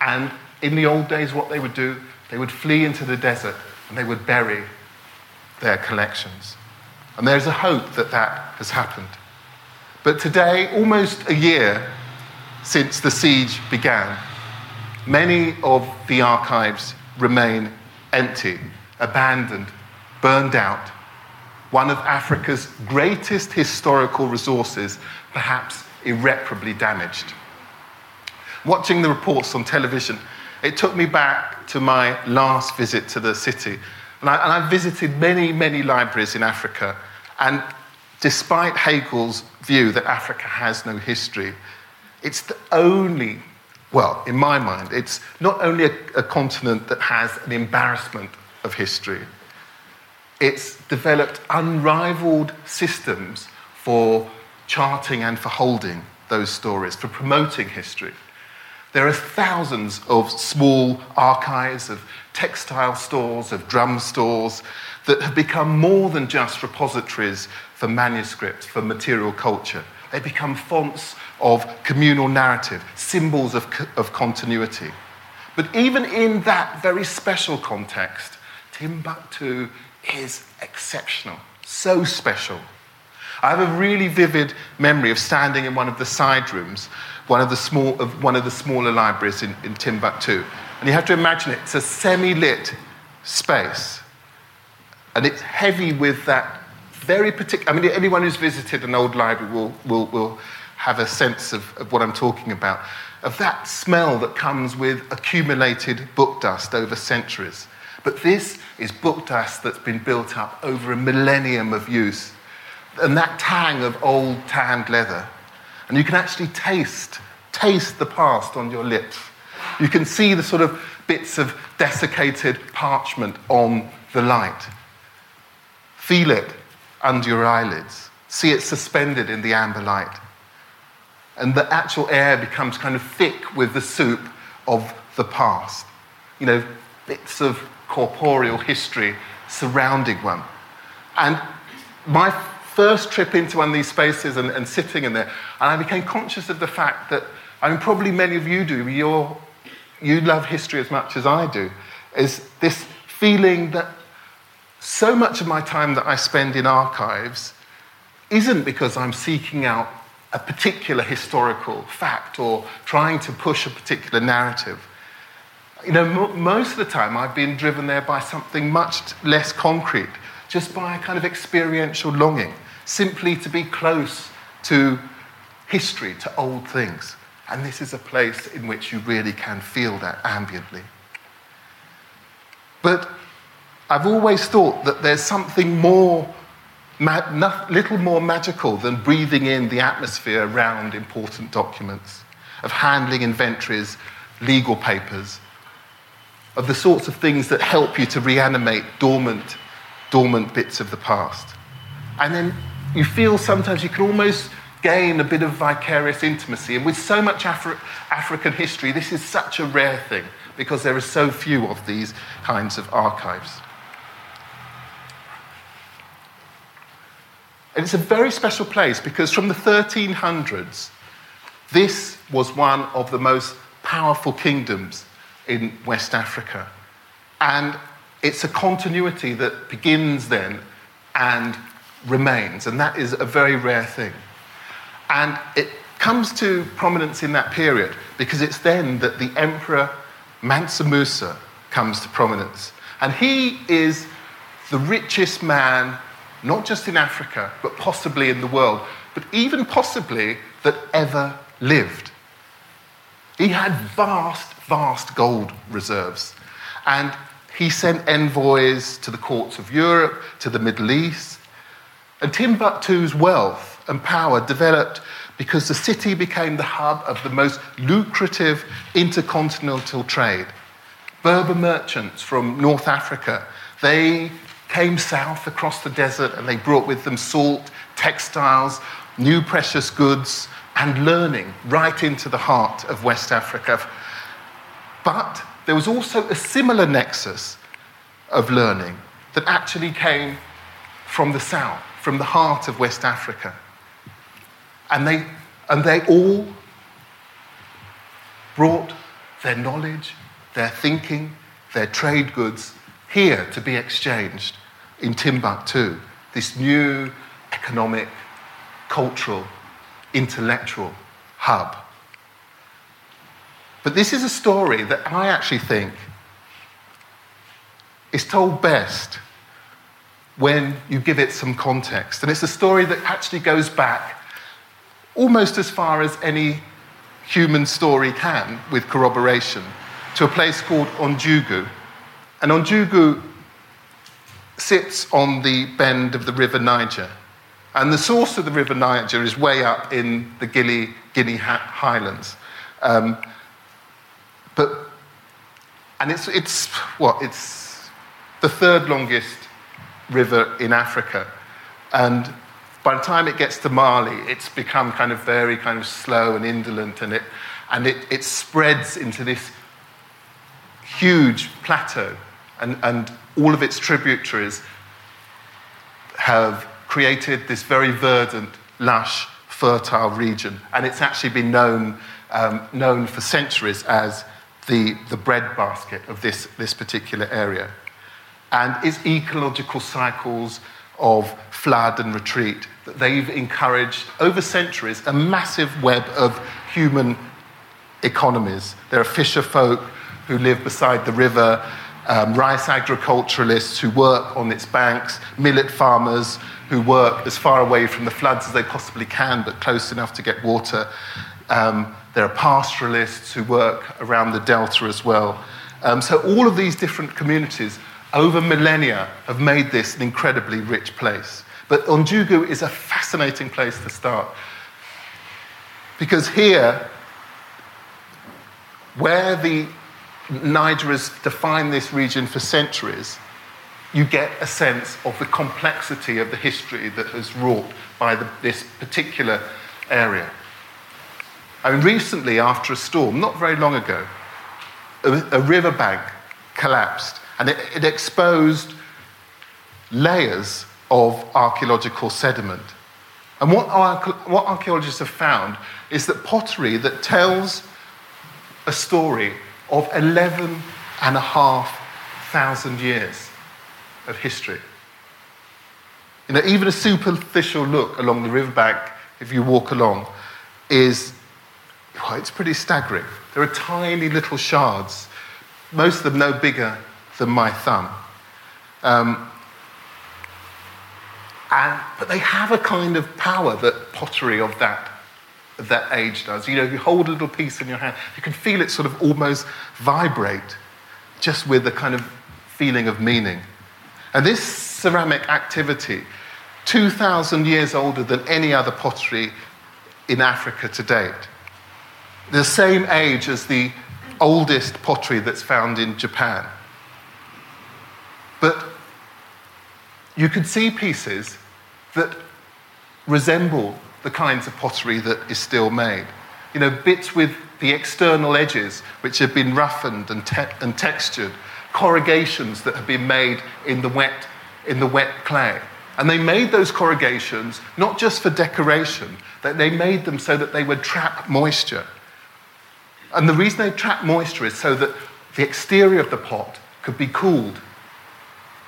And in the old days, what they would do, they would flee into the desert and they would bury their collections. And there's a hope that that has happened. But today, almost a year since the siege began, many of the archives remain empty, abandoned, burned out. One of Africa's greatest historical resources, perhaps irreparably damaged. Watching the reports on television, it took me back to my last visit to the city. And I, and I visited many, many libraries in Africa. And despite Hegel's view that Africa has no history, it's the only, well, in my mind, it's not only a, a continent that has an embarrassment of history, it's developed unrivaled systems for charting and for holding those stories, for promoting history. There are thousands of small archives, of textile stores, of drum stores that have become more than just repositories for manuscripts, for material culture. They become fonts of communal narrative, symbols of, of continuity. But even in that very special context, Timbuktu is exceptional, so special. I have a really vivid memory of standing in one of the side rooms one of the, small, of one of the smaller libraries in, in Timbuktu. And you have to imagine it, it's a semi lit space. And it's heavy with that very particular. I mean, anyone who's visited an old library will, will, will have a sense of, of what I'm talking about of that smell that comes with accumulated book dust over centuries. But this is book dust that's been built up over a millennium of use. And that tang of old tanned leather and you can actually taste, taste the past on your lips. You can see the sort of bits of desiccated parchment on the light. Feel it under your eyelids. See it suspended in the amber light. And the actual air becomes kind of thick with the soup of the past. You know, bits of corporeal history surrounding one. And my first trip into one of these spaces and, and sitting in there, and I became conscious of the fact that, I mean, probably many of you do, you you love history as much as I do, is this feeling that so much of my time that I spend in archives isn't because I'm seeking out a particular historical fact or trying to push a particular narrative. You know, m- most of the time I've been driven there by something much less concrete, just by a kind of experiential longing simply to be close to history, to old things. And this is a place in which you really can feel that ambiently. But I've always thought that there's something more, little more magical than breathing in the atmosphere around important documents, of handling inventories, legal papers, of the sorts of things that help you to reanimate dormant, dormant bits of the past. And then you feel sometimes you can almost gain a bit of vicarious intimacy. And with so much Afri- African history, this is such a rare thing because there are so few of these kinds of archives. And it's a very special place because from the 1300s, this was one of the most powerful kingdoms in West Africa. And it's a continuity that begins then and remains, and that is a very rare thing. And it comes to prominence in that period because it's then that the Emperor Mansa Musa comes to prominence. And he is the richest man, not just in Africa, but possibly in the world, but even possibly that ever lived. He had vast, vast gold reserves. And he sent envoys to the courts of Europe, to the Middle East, and Timbuktu's wealth and power developed because the city became the hub of the most lucrative intercontinental trade. Berber merchants from North Africa, they came south across the desert and they brought with them salt, textiles, new precious goods, and learning right into the heart of West Africa. But there was also a similar nexus of learning that actually came from the south from the heart of West Africa. And they, and they all brought their knowledge, their thinking, their trade goods here to be exchanged in Timbuktu, this new economic, cultural, intellectual hub. But this is a story that I actually think is told best when you give it some context. And it's a story that actually goes back almost as far as any human story can with corroboration to a place called Ounjougou. And Ounjougou sits on the bend of the River Niger. And the source of the River Niger is way up in the Guinea, Guinea Highlands. Um, but, and it's, it's what? It's the third longest river in Africa. And by the time it gets to Mali, it's become kind of very kind of slow and indolent, and it, and it, it spreads into this huge plateau, and, and all of its tributaries have created this very verdant, lush, fertile region. And it's actually been known, um, known for centuries as the, the breadbasket of this, this particular area and its ecological cycles of flood and retreat that they've encouraged over centuries a massive web of human economies. There are fisher folk who live beside the river, um, rice agriculturalists who work on its banks, millet farmers who work as far away from the floods as they possibly can but close enough to get water. Um, there are pastoralists who work around the delta as well. Um, so, all of these different communities over millennia have made this an incredibly rich place. But Ounjougou is a fascinating place to start. Because here, where the Niger has defined this region for centuries, you get a sense of the complexity of the history that has wrought by the, this particular area. I mean, recently, after a storm, not very long ago, a, a riverbank collapsed and it, it exposed layers of archaeological sediment. And what, what archaeologists have found is that pottery that tells a story of 11 and a half thousand years of history. You know, even a superficial look along the riverbank, if you walk along, is well, it's pretty staggering. There are tiny little shards, most of them no bigger than my thumb. Um, and, but they have a kind of power that pottery of that, that age does. You know, you hold a little piece in your hand, you can feel it sort of almost vibrate just with the kind of feeling of meaning. And this ceramic activity, 2,000 years older than any other pottery in Africa to date, the same age as the oldest pottery that's found in Japan. But you could see pieces that resemble the kinds of pottery that is still made. You know, bits with the external edges which have been roughened and, te- and textured, corrugations that have been made in the, wet, in the wet clay. And they made those corrugations not just for decoration, that they made them so that they would trap moisture. And the reason they trap moisture is so that the exterior of the pot could be cooled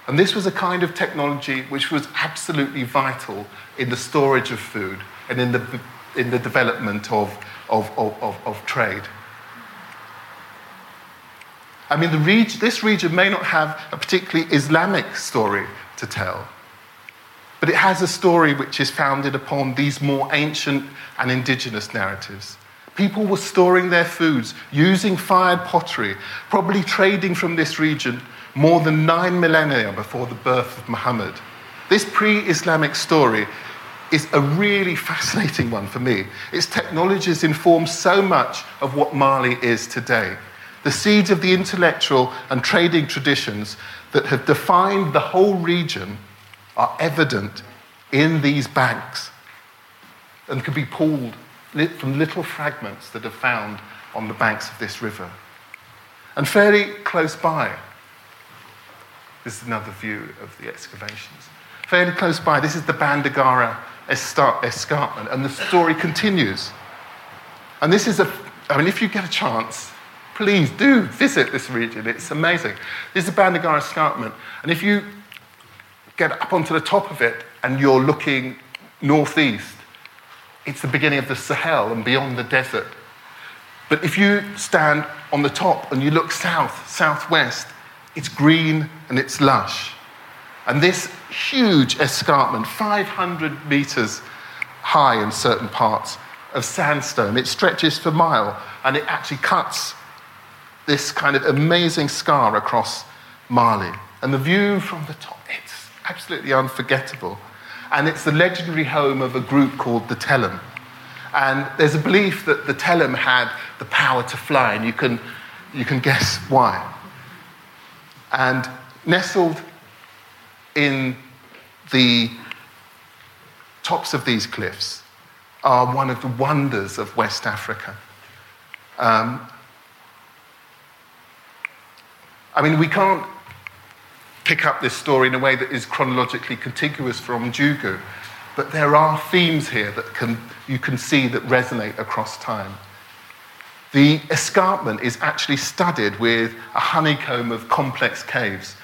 and this was a kind of technology which was absolutely vital in the storage of food and in the, in the development of, of, of, of trade. I mean, the reg- this region may not have a particularly Islamic story to tell, but it has a story which is founded upon these more ancient and indigenous narratives. People were storing their foods using fired pottery, probably trading from this region more than nine millennia before the birth of Muhammad. This pre Islamic story is a really fascinating one for me. Its technologies inform so much of what Mali is today. The seeds of the intellectual and trading traditions that have defined the whole region are evident in these banks and can be pulled from little fragments that are found on the banks of this river. And fairly close by, this is another view of the excavations. Fairly close by, this is the Bandiagara escarpment, and the story continues. And this is a, I mean, if you get a chance, please do visit this region. It's amazing. This is the Bandiagara Escarpment. And if you get up onto the top of it and you're looking northeast, it's the beginning of the Sahel and beyond the desert. But if you stand on the top and you look south, southwest, it's green and it's lush. And this huge escarpment, 500 meters high in certain parts of sandstone, it stretches for mile and it actually cuts this kind of amazing scar across Mali. And the view from the top, it's absolutely unforgettable. And it's the legendary home of a group called the Tellem. And there's a belief that the Tellem had the power to fly, and you can, you can guess why. And nestled in the tops of these cliffs are one of the wonders of West Africa. Um, I mean, we can't pick up this story in a way that is chronologically contiguous from Ounjougou, but there are themes here that can, you can see that resonate across time. The escarpment is actually studded with a honeycomb of complex caves,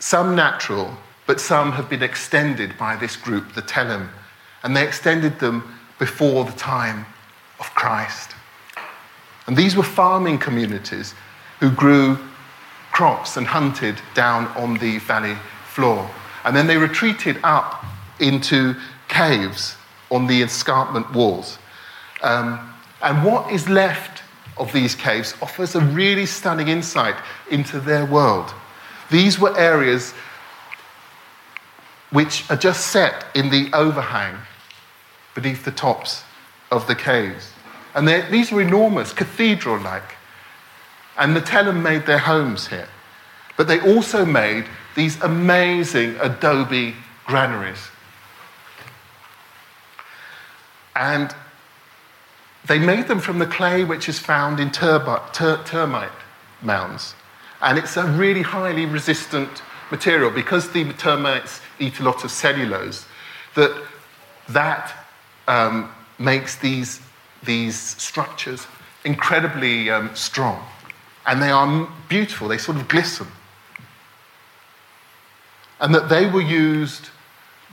some natural, but some have been extended by this group, the Tellem, and they extended them before the time of Christ. And these were farming communities who grew crops and hunted down on the valley floor. And then they retreated up into caves on the escarpment walls. Um, and what is left of these caves offers a really stunning insight into their world. These were areas which are just set in the overhang beneath the tops of the caves. And these were enormous, cathedral like. And the Tellem made their homes here. But they also made these amazing adobe granaries. And they made them from the clay which is found in termite, ter- termite mounds. And it's a really highly resistant material because the termites eat a lot of cellulose, that that um, makes these, these structures incredibly um, strong. And they are beautiful, they sort of glisten. And that they were used,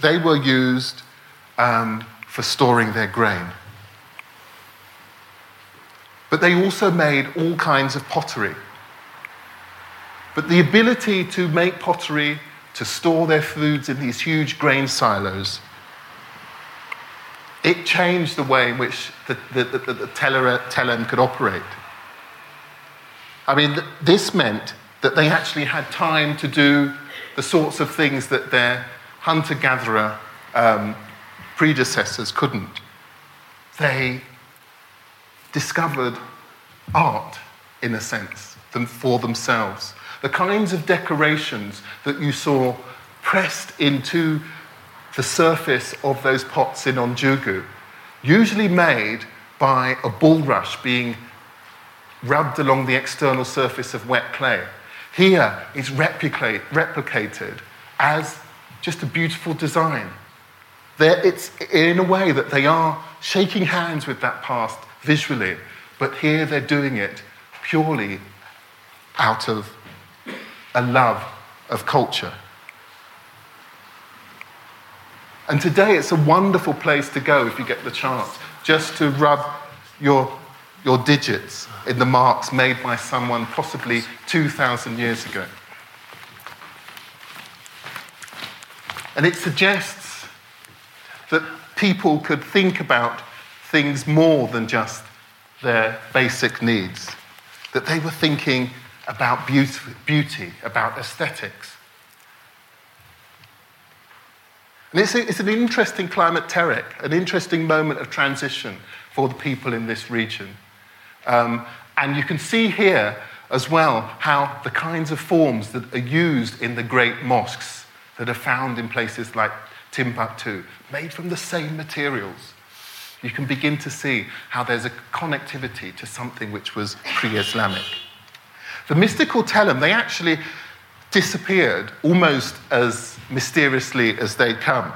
they were used um, for storing their grain. But they also made all kinds of pottery. But the ability to make pottery, to store their foods in these huge grain silos, it changed the way in which the, the, the, the Tellem could operate. I mean, this meant that they actually had time to do the sorts of things that their hunter gatherer um, predecessors couldn't. They discovered art, in a sense, for themselves. The kinds of decorations that you saw pressed into the surface of those pots in Ounjougou, usually made by a bulrush being rubbed along the external surface of wet clay. Here, it's replicate, replicated as just a beautiful design. They're, it's in a way that they are shaking hands with that past visually, but here they're doing it purely out of a love of culture. And today it's a wonderful place to go if you get the chance, just to rub your, your digits in the marks made by someone possibly 2,000 years ago. And it suggests that people could think about things more than just their basic needs, that they were thinking about beauty, about aesthetics. And it's, a, it's an interesting climacteric, an interesting moment of transition for the people in this region. Um, and you can see here as well how the kinds of forms that are used in the great mosques that are found in places like Timbuktu, made from the same materials. You can begin to see how there's a connectivity to something which was pre Islamic. The mystical Tellem, they actually disappeared almost as mysteriously as they'd come.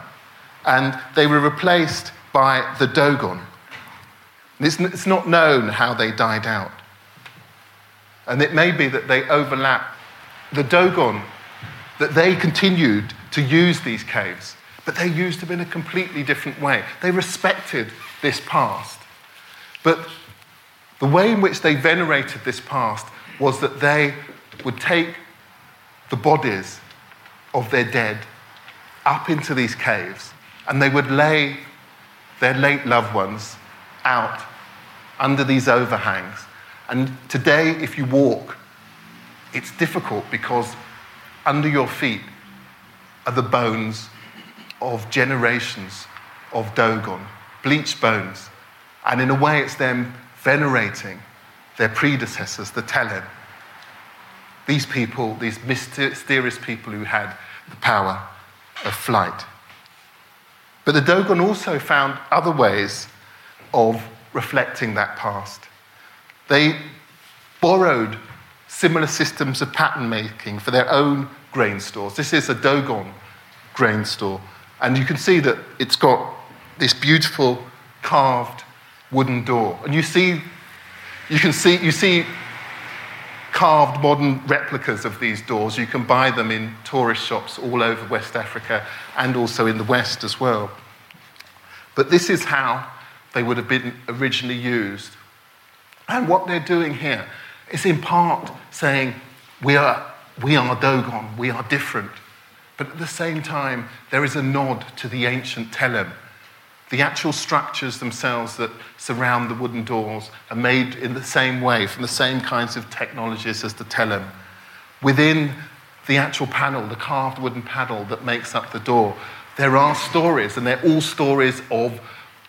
and they were replaced by the Dogon. It's, it's not known how they died out. And it may be that they overlap. The Dogon, that they continued to use these caves, but they used them in a completely different way. They respected this past. But the way in which they venerated this past was that they would take the bodies of their dead up into these caves and they would lay their late loved ones out under these overhangs. And today, if you walk, it's difficult because under your feet are the bones of generations of Dogon, bleached bones. And in a way, it's them venerating their predecessors, the Tellem. These people, these mysterious people who had the power of flight. But the Dogon also found other ways of reflecting that past. They borrowed similar systems of pattern making for their own grain stores. This is a Dogon grain store, and you can see that it's got this beautiful carved wooden door. And you see, you can see, you see carved modern replicas of these doors. You can buy them in tourist shops all over West Africa and also in the West as well. But this is how they would have been originally used. And what they're doing here is in part saying, we are, we are Dogon, we are different. But at the same time, there is a nod to the ancient Tellem. The actual structures themselves that surround the wooden doors are made in the same way, from the same kinds of technologies as the Tellem. Within the actual panel, the carved wooden panel that makes up the door, there are stories, and they're all stories of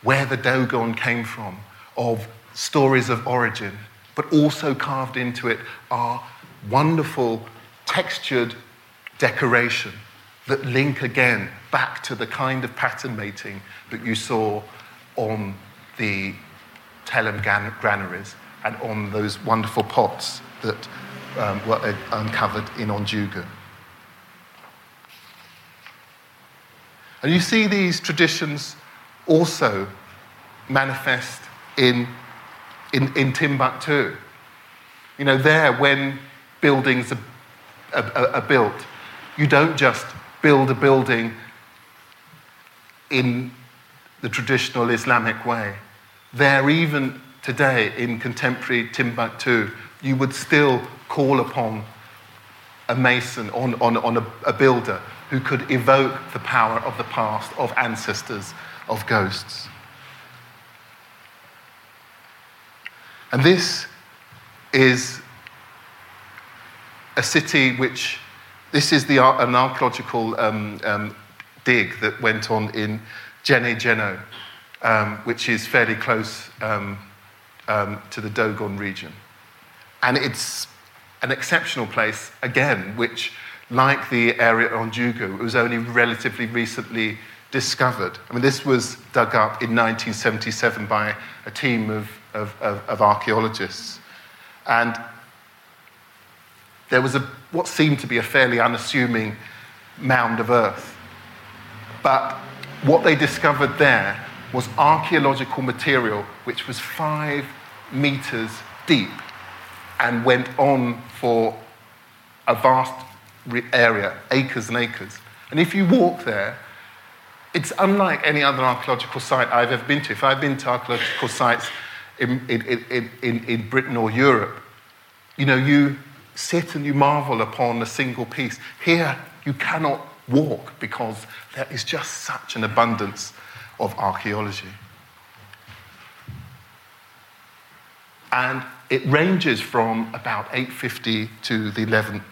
where the Dogon came from, of stories of origin, but also carved into it are wonderful textured decoration that link again back to the kind of pattern mating that you saw on the Tellem granaries and on those wonderful pots that um, were uncovered in Ounjougou. And you see these traditions also manifest in, in, in Timbuktu. You know, there, when buildings are, are, are built, you don't just build a building in the traditional Islamic way. There, even today in contemporary Timbuktu, you would still call upon a mason, on, on, on a, a builder who could evoke the power of the past, of ancestors, of ghosts. And this is a city which, this is the, an archaeological um, um, dig that went on in Djenne Djeno, um, which is fairly close um, um, to the Dogon region. And it's an exceptional place, again, which like the area on it was only relatively recently discovered. I mean, this was dug up in 1977 by a team of, of, of, of archaeologists. And there was a, what seemed to be a fairly unassuming mound of earth. But what they discovered there was archaeological material which was five meters deep and went on for a vast area, acres and acres. And if you walk there, it's unlike any other archaeological site I've ever been to. If I've been to archaeological sites in, in, in, in, Britain or Europe, you know, you sit and you marvel upon a single piece. Here, you cannot walk because there is just such an abundance of archaeology. And it ranges from about 850 to the 11th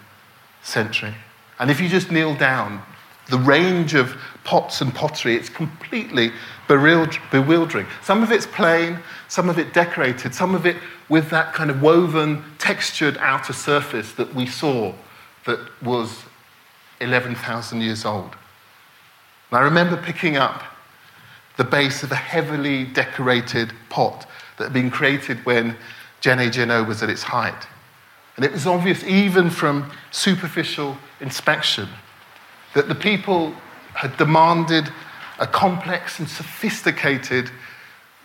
century. And if you just kneel down, the range of pots and pottery, it's completely bewildering. Some of it's plain, some of it decorated, some of it with that kind of woven, textured outer surface that we saw that was 11,000 years old. And I remember picking up the base of a heavily decorated pot that had been created when Djenne Djeno was at its height. And it was obvious, even from superficial inspection, that the people had demanded a complex and sophisticated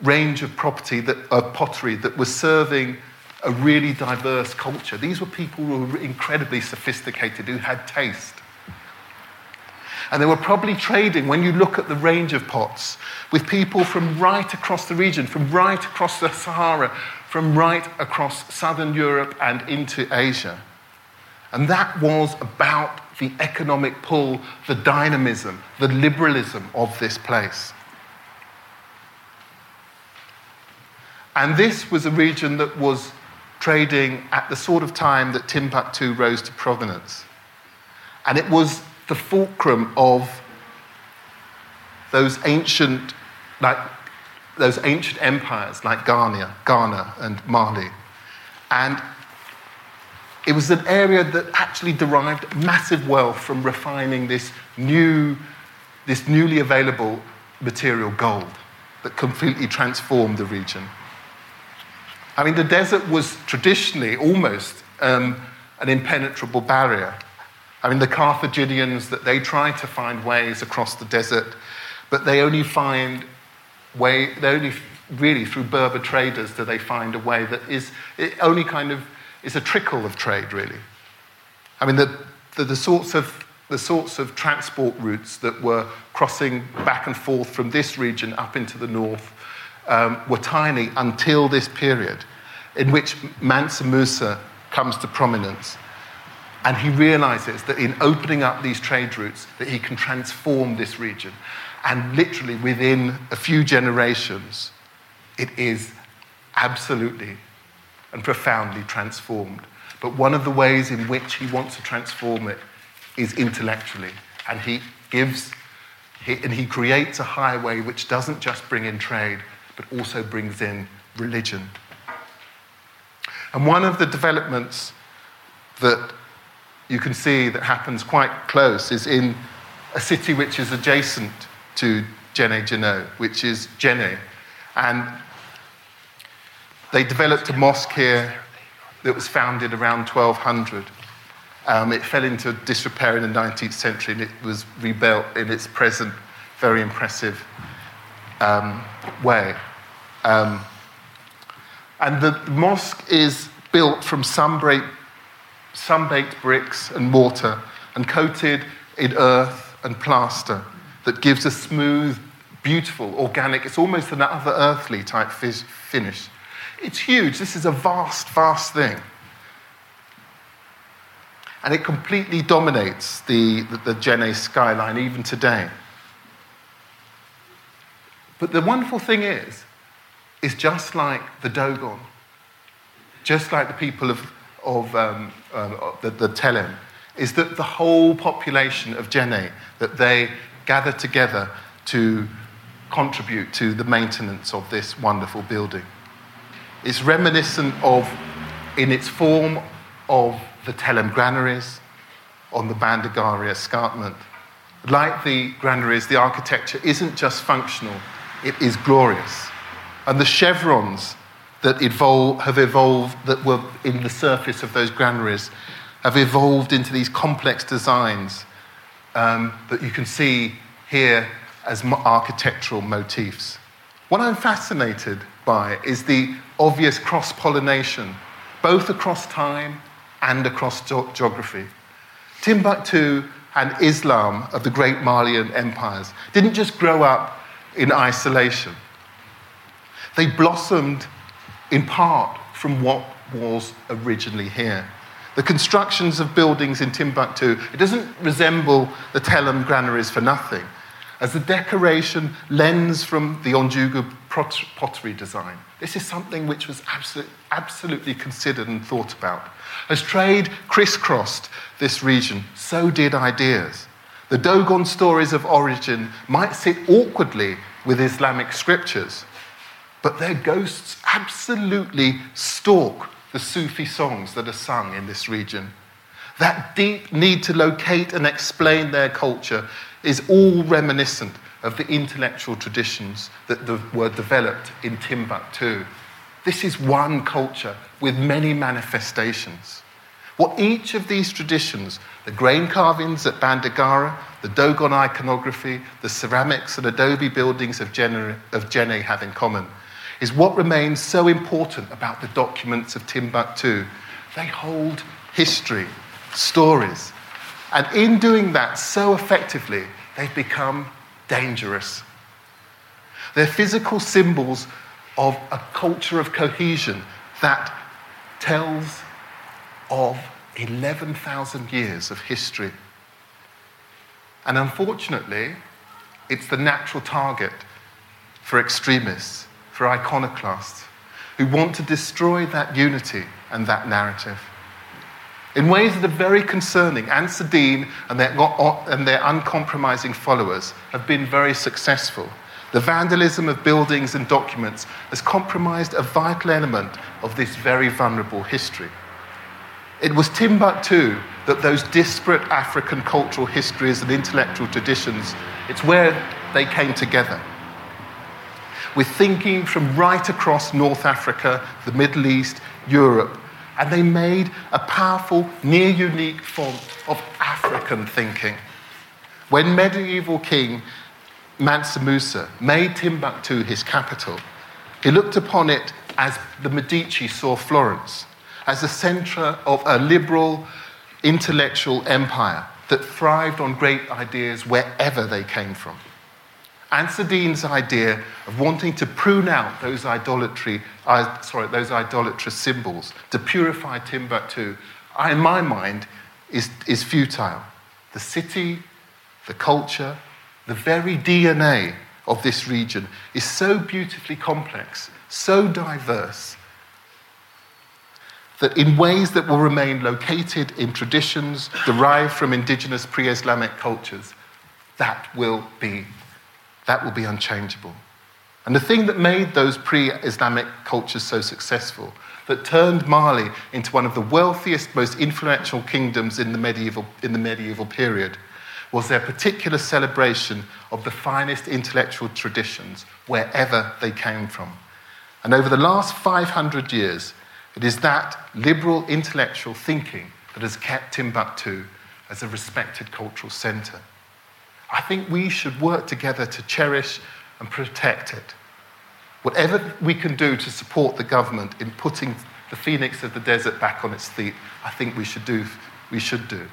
range of property that, of pottery that was serving a really diverse culture. These were people who were incredibly sophisticated, who had taste. And they were probably trading, when you look at the range of pots, with people from right across the region, from right across the Sahara, from right across southern Europe and into Asia. And that was about the economic pull, the dynamism, the liberalism of this place. And this was a region that was trading at the sort of time that Timbuktu rose to prominence. And it was the fulcrum of those ancient, like those ancient empires like Ghana, Ghana and Mali. And it was an area that actually derived massive wealth from refining this new, this newly available material gold that completely transformed the region. I mean, the desert was traditionally almost um, an impenetrable barrier. I mean, the Carthaginians, that they try to find ways across the desert, but they only find way, they only really through Berber traders do they find a way that is, it only kind of is a trickle of trade, really. I mean, the, the, the sorts of the sorts of transport routes that were crossing back and forth from this region up into the north um, were tiny until this period, in which Mansa Musa comes to prominence. And he realizes that in opening up these trade routes, that he can transform this region. And literally within a few generations, it is absolutely and profoundly transformed. But one of the ways in which he wants to transform it is intellectually. And he gives, he, and he creates a highway which doesn't just bring in trade, but also brings in religion. And one of the developments that you can see that happens quite close is in a city which is adjacent to Djenné Djeno, which is Djenné. And they developed a mosque here that was founded around 1200. Um, it fell into disrepair in the 19th century and it was rebuilt in its present very impressive um, way. Um, and the mosque is built from sun-baked, sun-baked bricks and mortar and coated in earth and plaster that gives a smooth, beautiful, organic, it's almost an other earthly type finish. It's huge. This is a vast, vast thing. And it completely dominates the, the, the skyline even today. But the wonderful thing is, is just like the Dogon, just like the people of, of, um, um, Tellem, is that the whole population of Djenné, that they gather together to contribute to the maintenance of this wonderful building. It's reminiscent of, in its form, of the Tellem granaries on the Bandiagara escarpment. Like the granaries, the architecture isn't just functional, it is glorious. And the chevrons that evolve, have evolved, that were in the surface of those granaries, have evolved into these complex designs um, that you can see here as architectural motifs. What I'm fascinated by is the obvious cross pollination, both across time and across ge- geography. Timbuktu and Islam of the great Malian empires didn't just grow up in isolation, they blossomed in part from what was originally here. The constructions of buildings in Timbuktu, it doesn't resemble the Tellem granaries for nothing as the decoration lends from the Ounjougou pottery design. This is something which was absolute, absolutely considered and thought about. As trade crisscrossed this region, so did ideas. The Dogon stories of origin might sit awkwardly with Islamic scriptures, but their ghosts absolutely stalk the Sufi songs that are sung in this region. That deep need to locate and explain their culture is all reminiscent of the intellectual traditions that were developed in Timbuktu. This is one culture with many manifestations. What each of these traditions, the grain carvings at Bandiagara, the Dogon iconography, the ceramics and adobe buildings of Djenné, of Djenné have in common, is what remains so important about the documents of Timbuktu. They hold history, stories, and in doing that so effectively, they've become dangerous. They're physical symbols of a culture of cohesion that tells of 11,000 years of history. And unfortunately, it's the natural target for extremists, for iconoclasts, who want to destroy that unity and that narrative. In ways that are very concerning, Dine and their, and their uncompromising followers have been very successful. The vandalism of buildings and documents has compromised a vital element of this very vulnerable history. It was Timbuktu that those disparate African cultural histories and intellectual traditions, it's where they came together. With thinking from right across North Africa, the Middle East, Europe, and they made a powerful, near unique form of African thinking. When medieval king Mansa Musa made Timbuktu his capital, he looked upon it as the Medici saw Florence, as the centre of a liberal, intellectual empire that thrived on great ideas wherever they came from. Ansar Dine's idea of wanting to prune out those idolatry, uh, sorry, those idolatrous symbols to purify Timbuktu, in my mind, is, is futile. The city, the culture, the very DNA of this region is so beautifully complex, so diverse, that in ways that will remain located in traditions derived from indigenous pre Islamic cultures, that will be that will be unchangeable. And the thing that made those pre Islamic cultures so successful, that turned Mali into one of the wealthiest, most influential kingdoms in the medieval, in the medieval period, was their particular celebration of the finest intellectual traditions wherever they came from. And over the last 500 years, it is that liberal intellectual thinking that has kept Timbuktu as a respected cultural centre. I think we should work together to cherish and protect it. Whatever we can do to support the government in putting the phoenix of the desert back on its feet, I think we should do. We should do.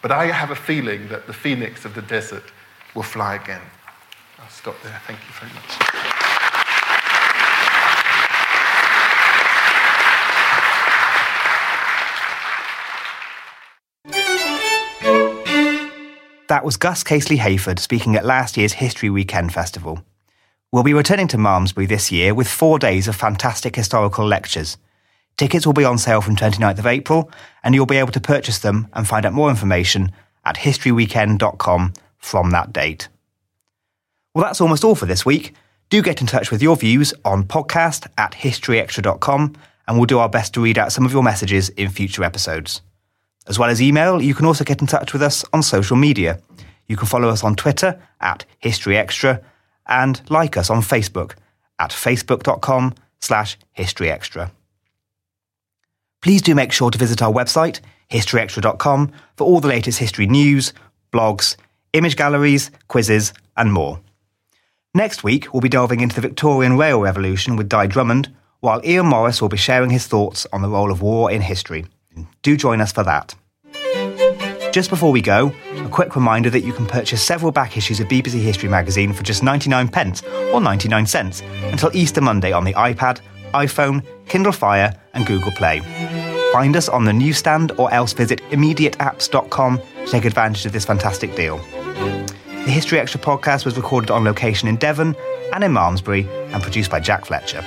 But I have a feeling that the phoenix of the desert will fly again. I'll stop there. Thank you very much. That was Gus Casely Hayford speaking at last year's History Weekend Festival. We'll be returning to Malmesbury this year with four days of fantastic historical lectures. Tickets will be on sale from 29th of April, and you'll be able to purchase them and find out more information at historyweekend.com from that date. Well, that's almost all for this week. Do get in touch with your views on podcast at historyextra.com, and we'll do our best to read out some of your messages in future episodes. As well as email, you can also get in touch with us on social media. You can follow us on Twitter at historyextra and like us on Facebook at facebook.com slash historyextra. Please do make sure to visit our website, historyextra.com, for all the latest history news, blogs, image galleries, quizzes, and more. Next week, we'll be delving into the Victorian Rail Revolution with Di Drummond, while Ian Morris will be sharing his thoughts on the role of war in history. Do join us for that. Just before we go, a quick reminder that you can purchase several back issues of BBC History magazine for just 99 pence or 99 cents until Easter Monday on the iPad, iPhone, Kindle Fire, and Google Play. Find us on the newsstand or else visit immediateapps.com to take advantage of this fantastic deal. The History Extra podcast was recorded on location in Devon and in Malmesbury and produced by Jack Fletcher.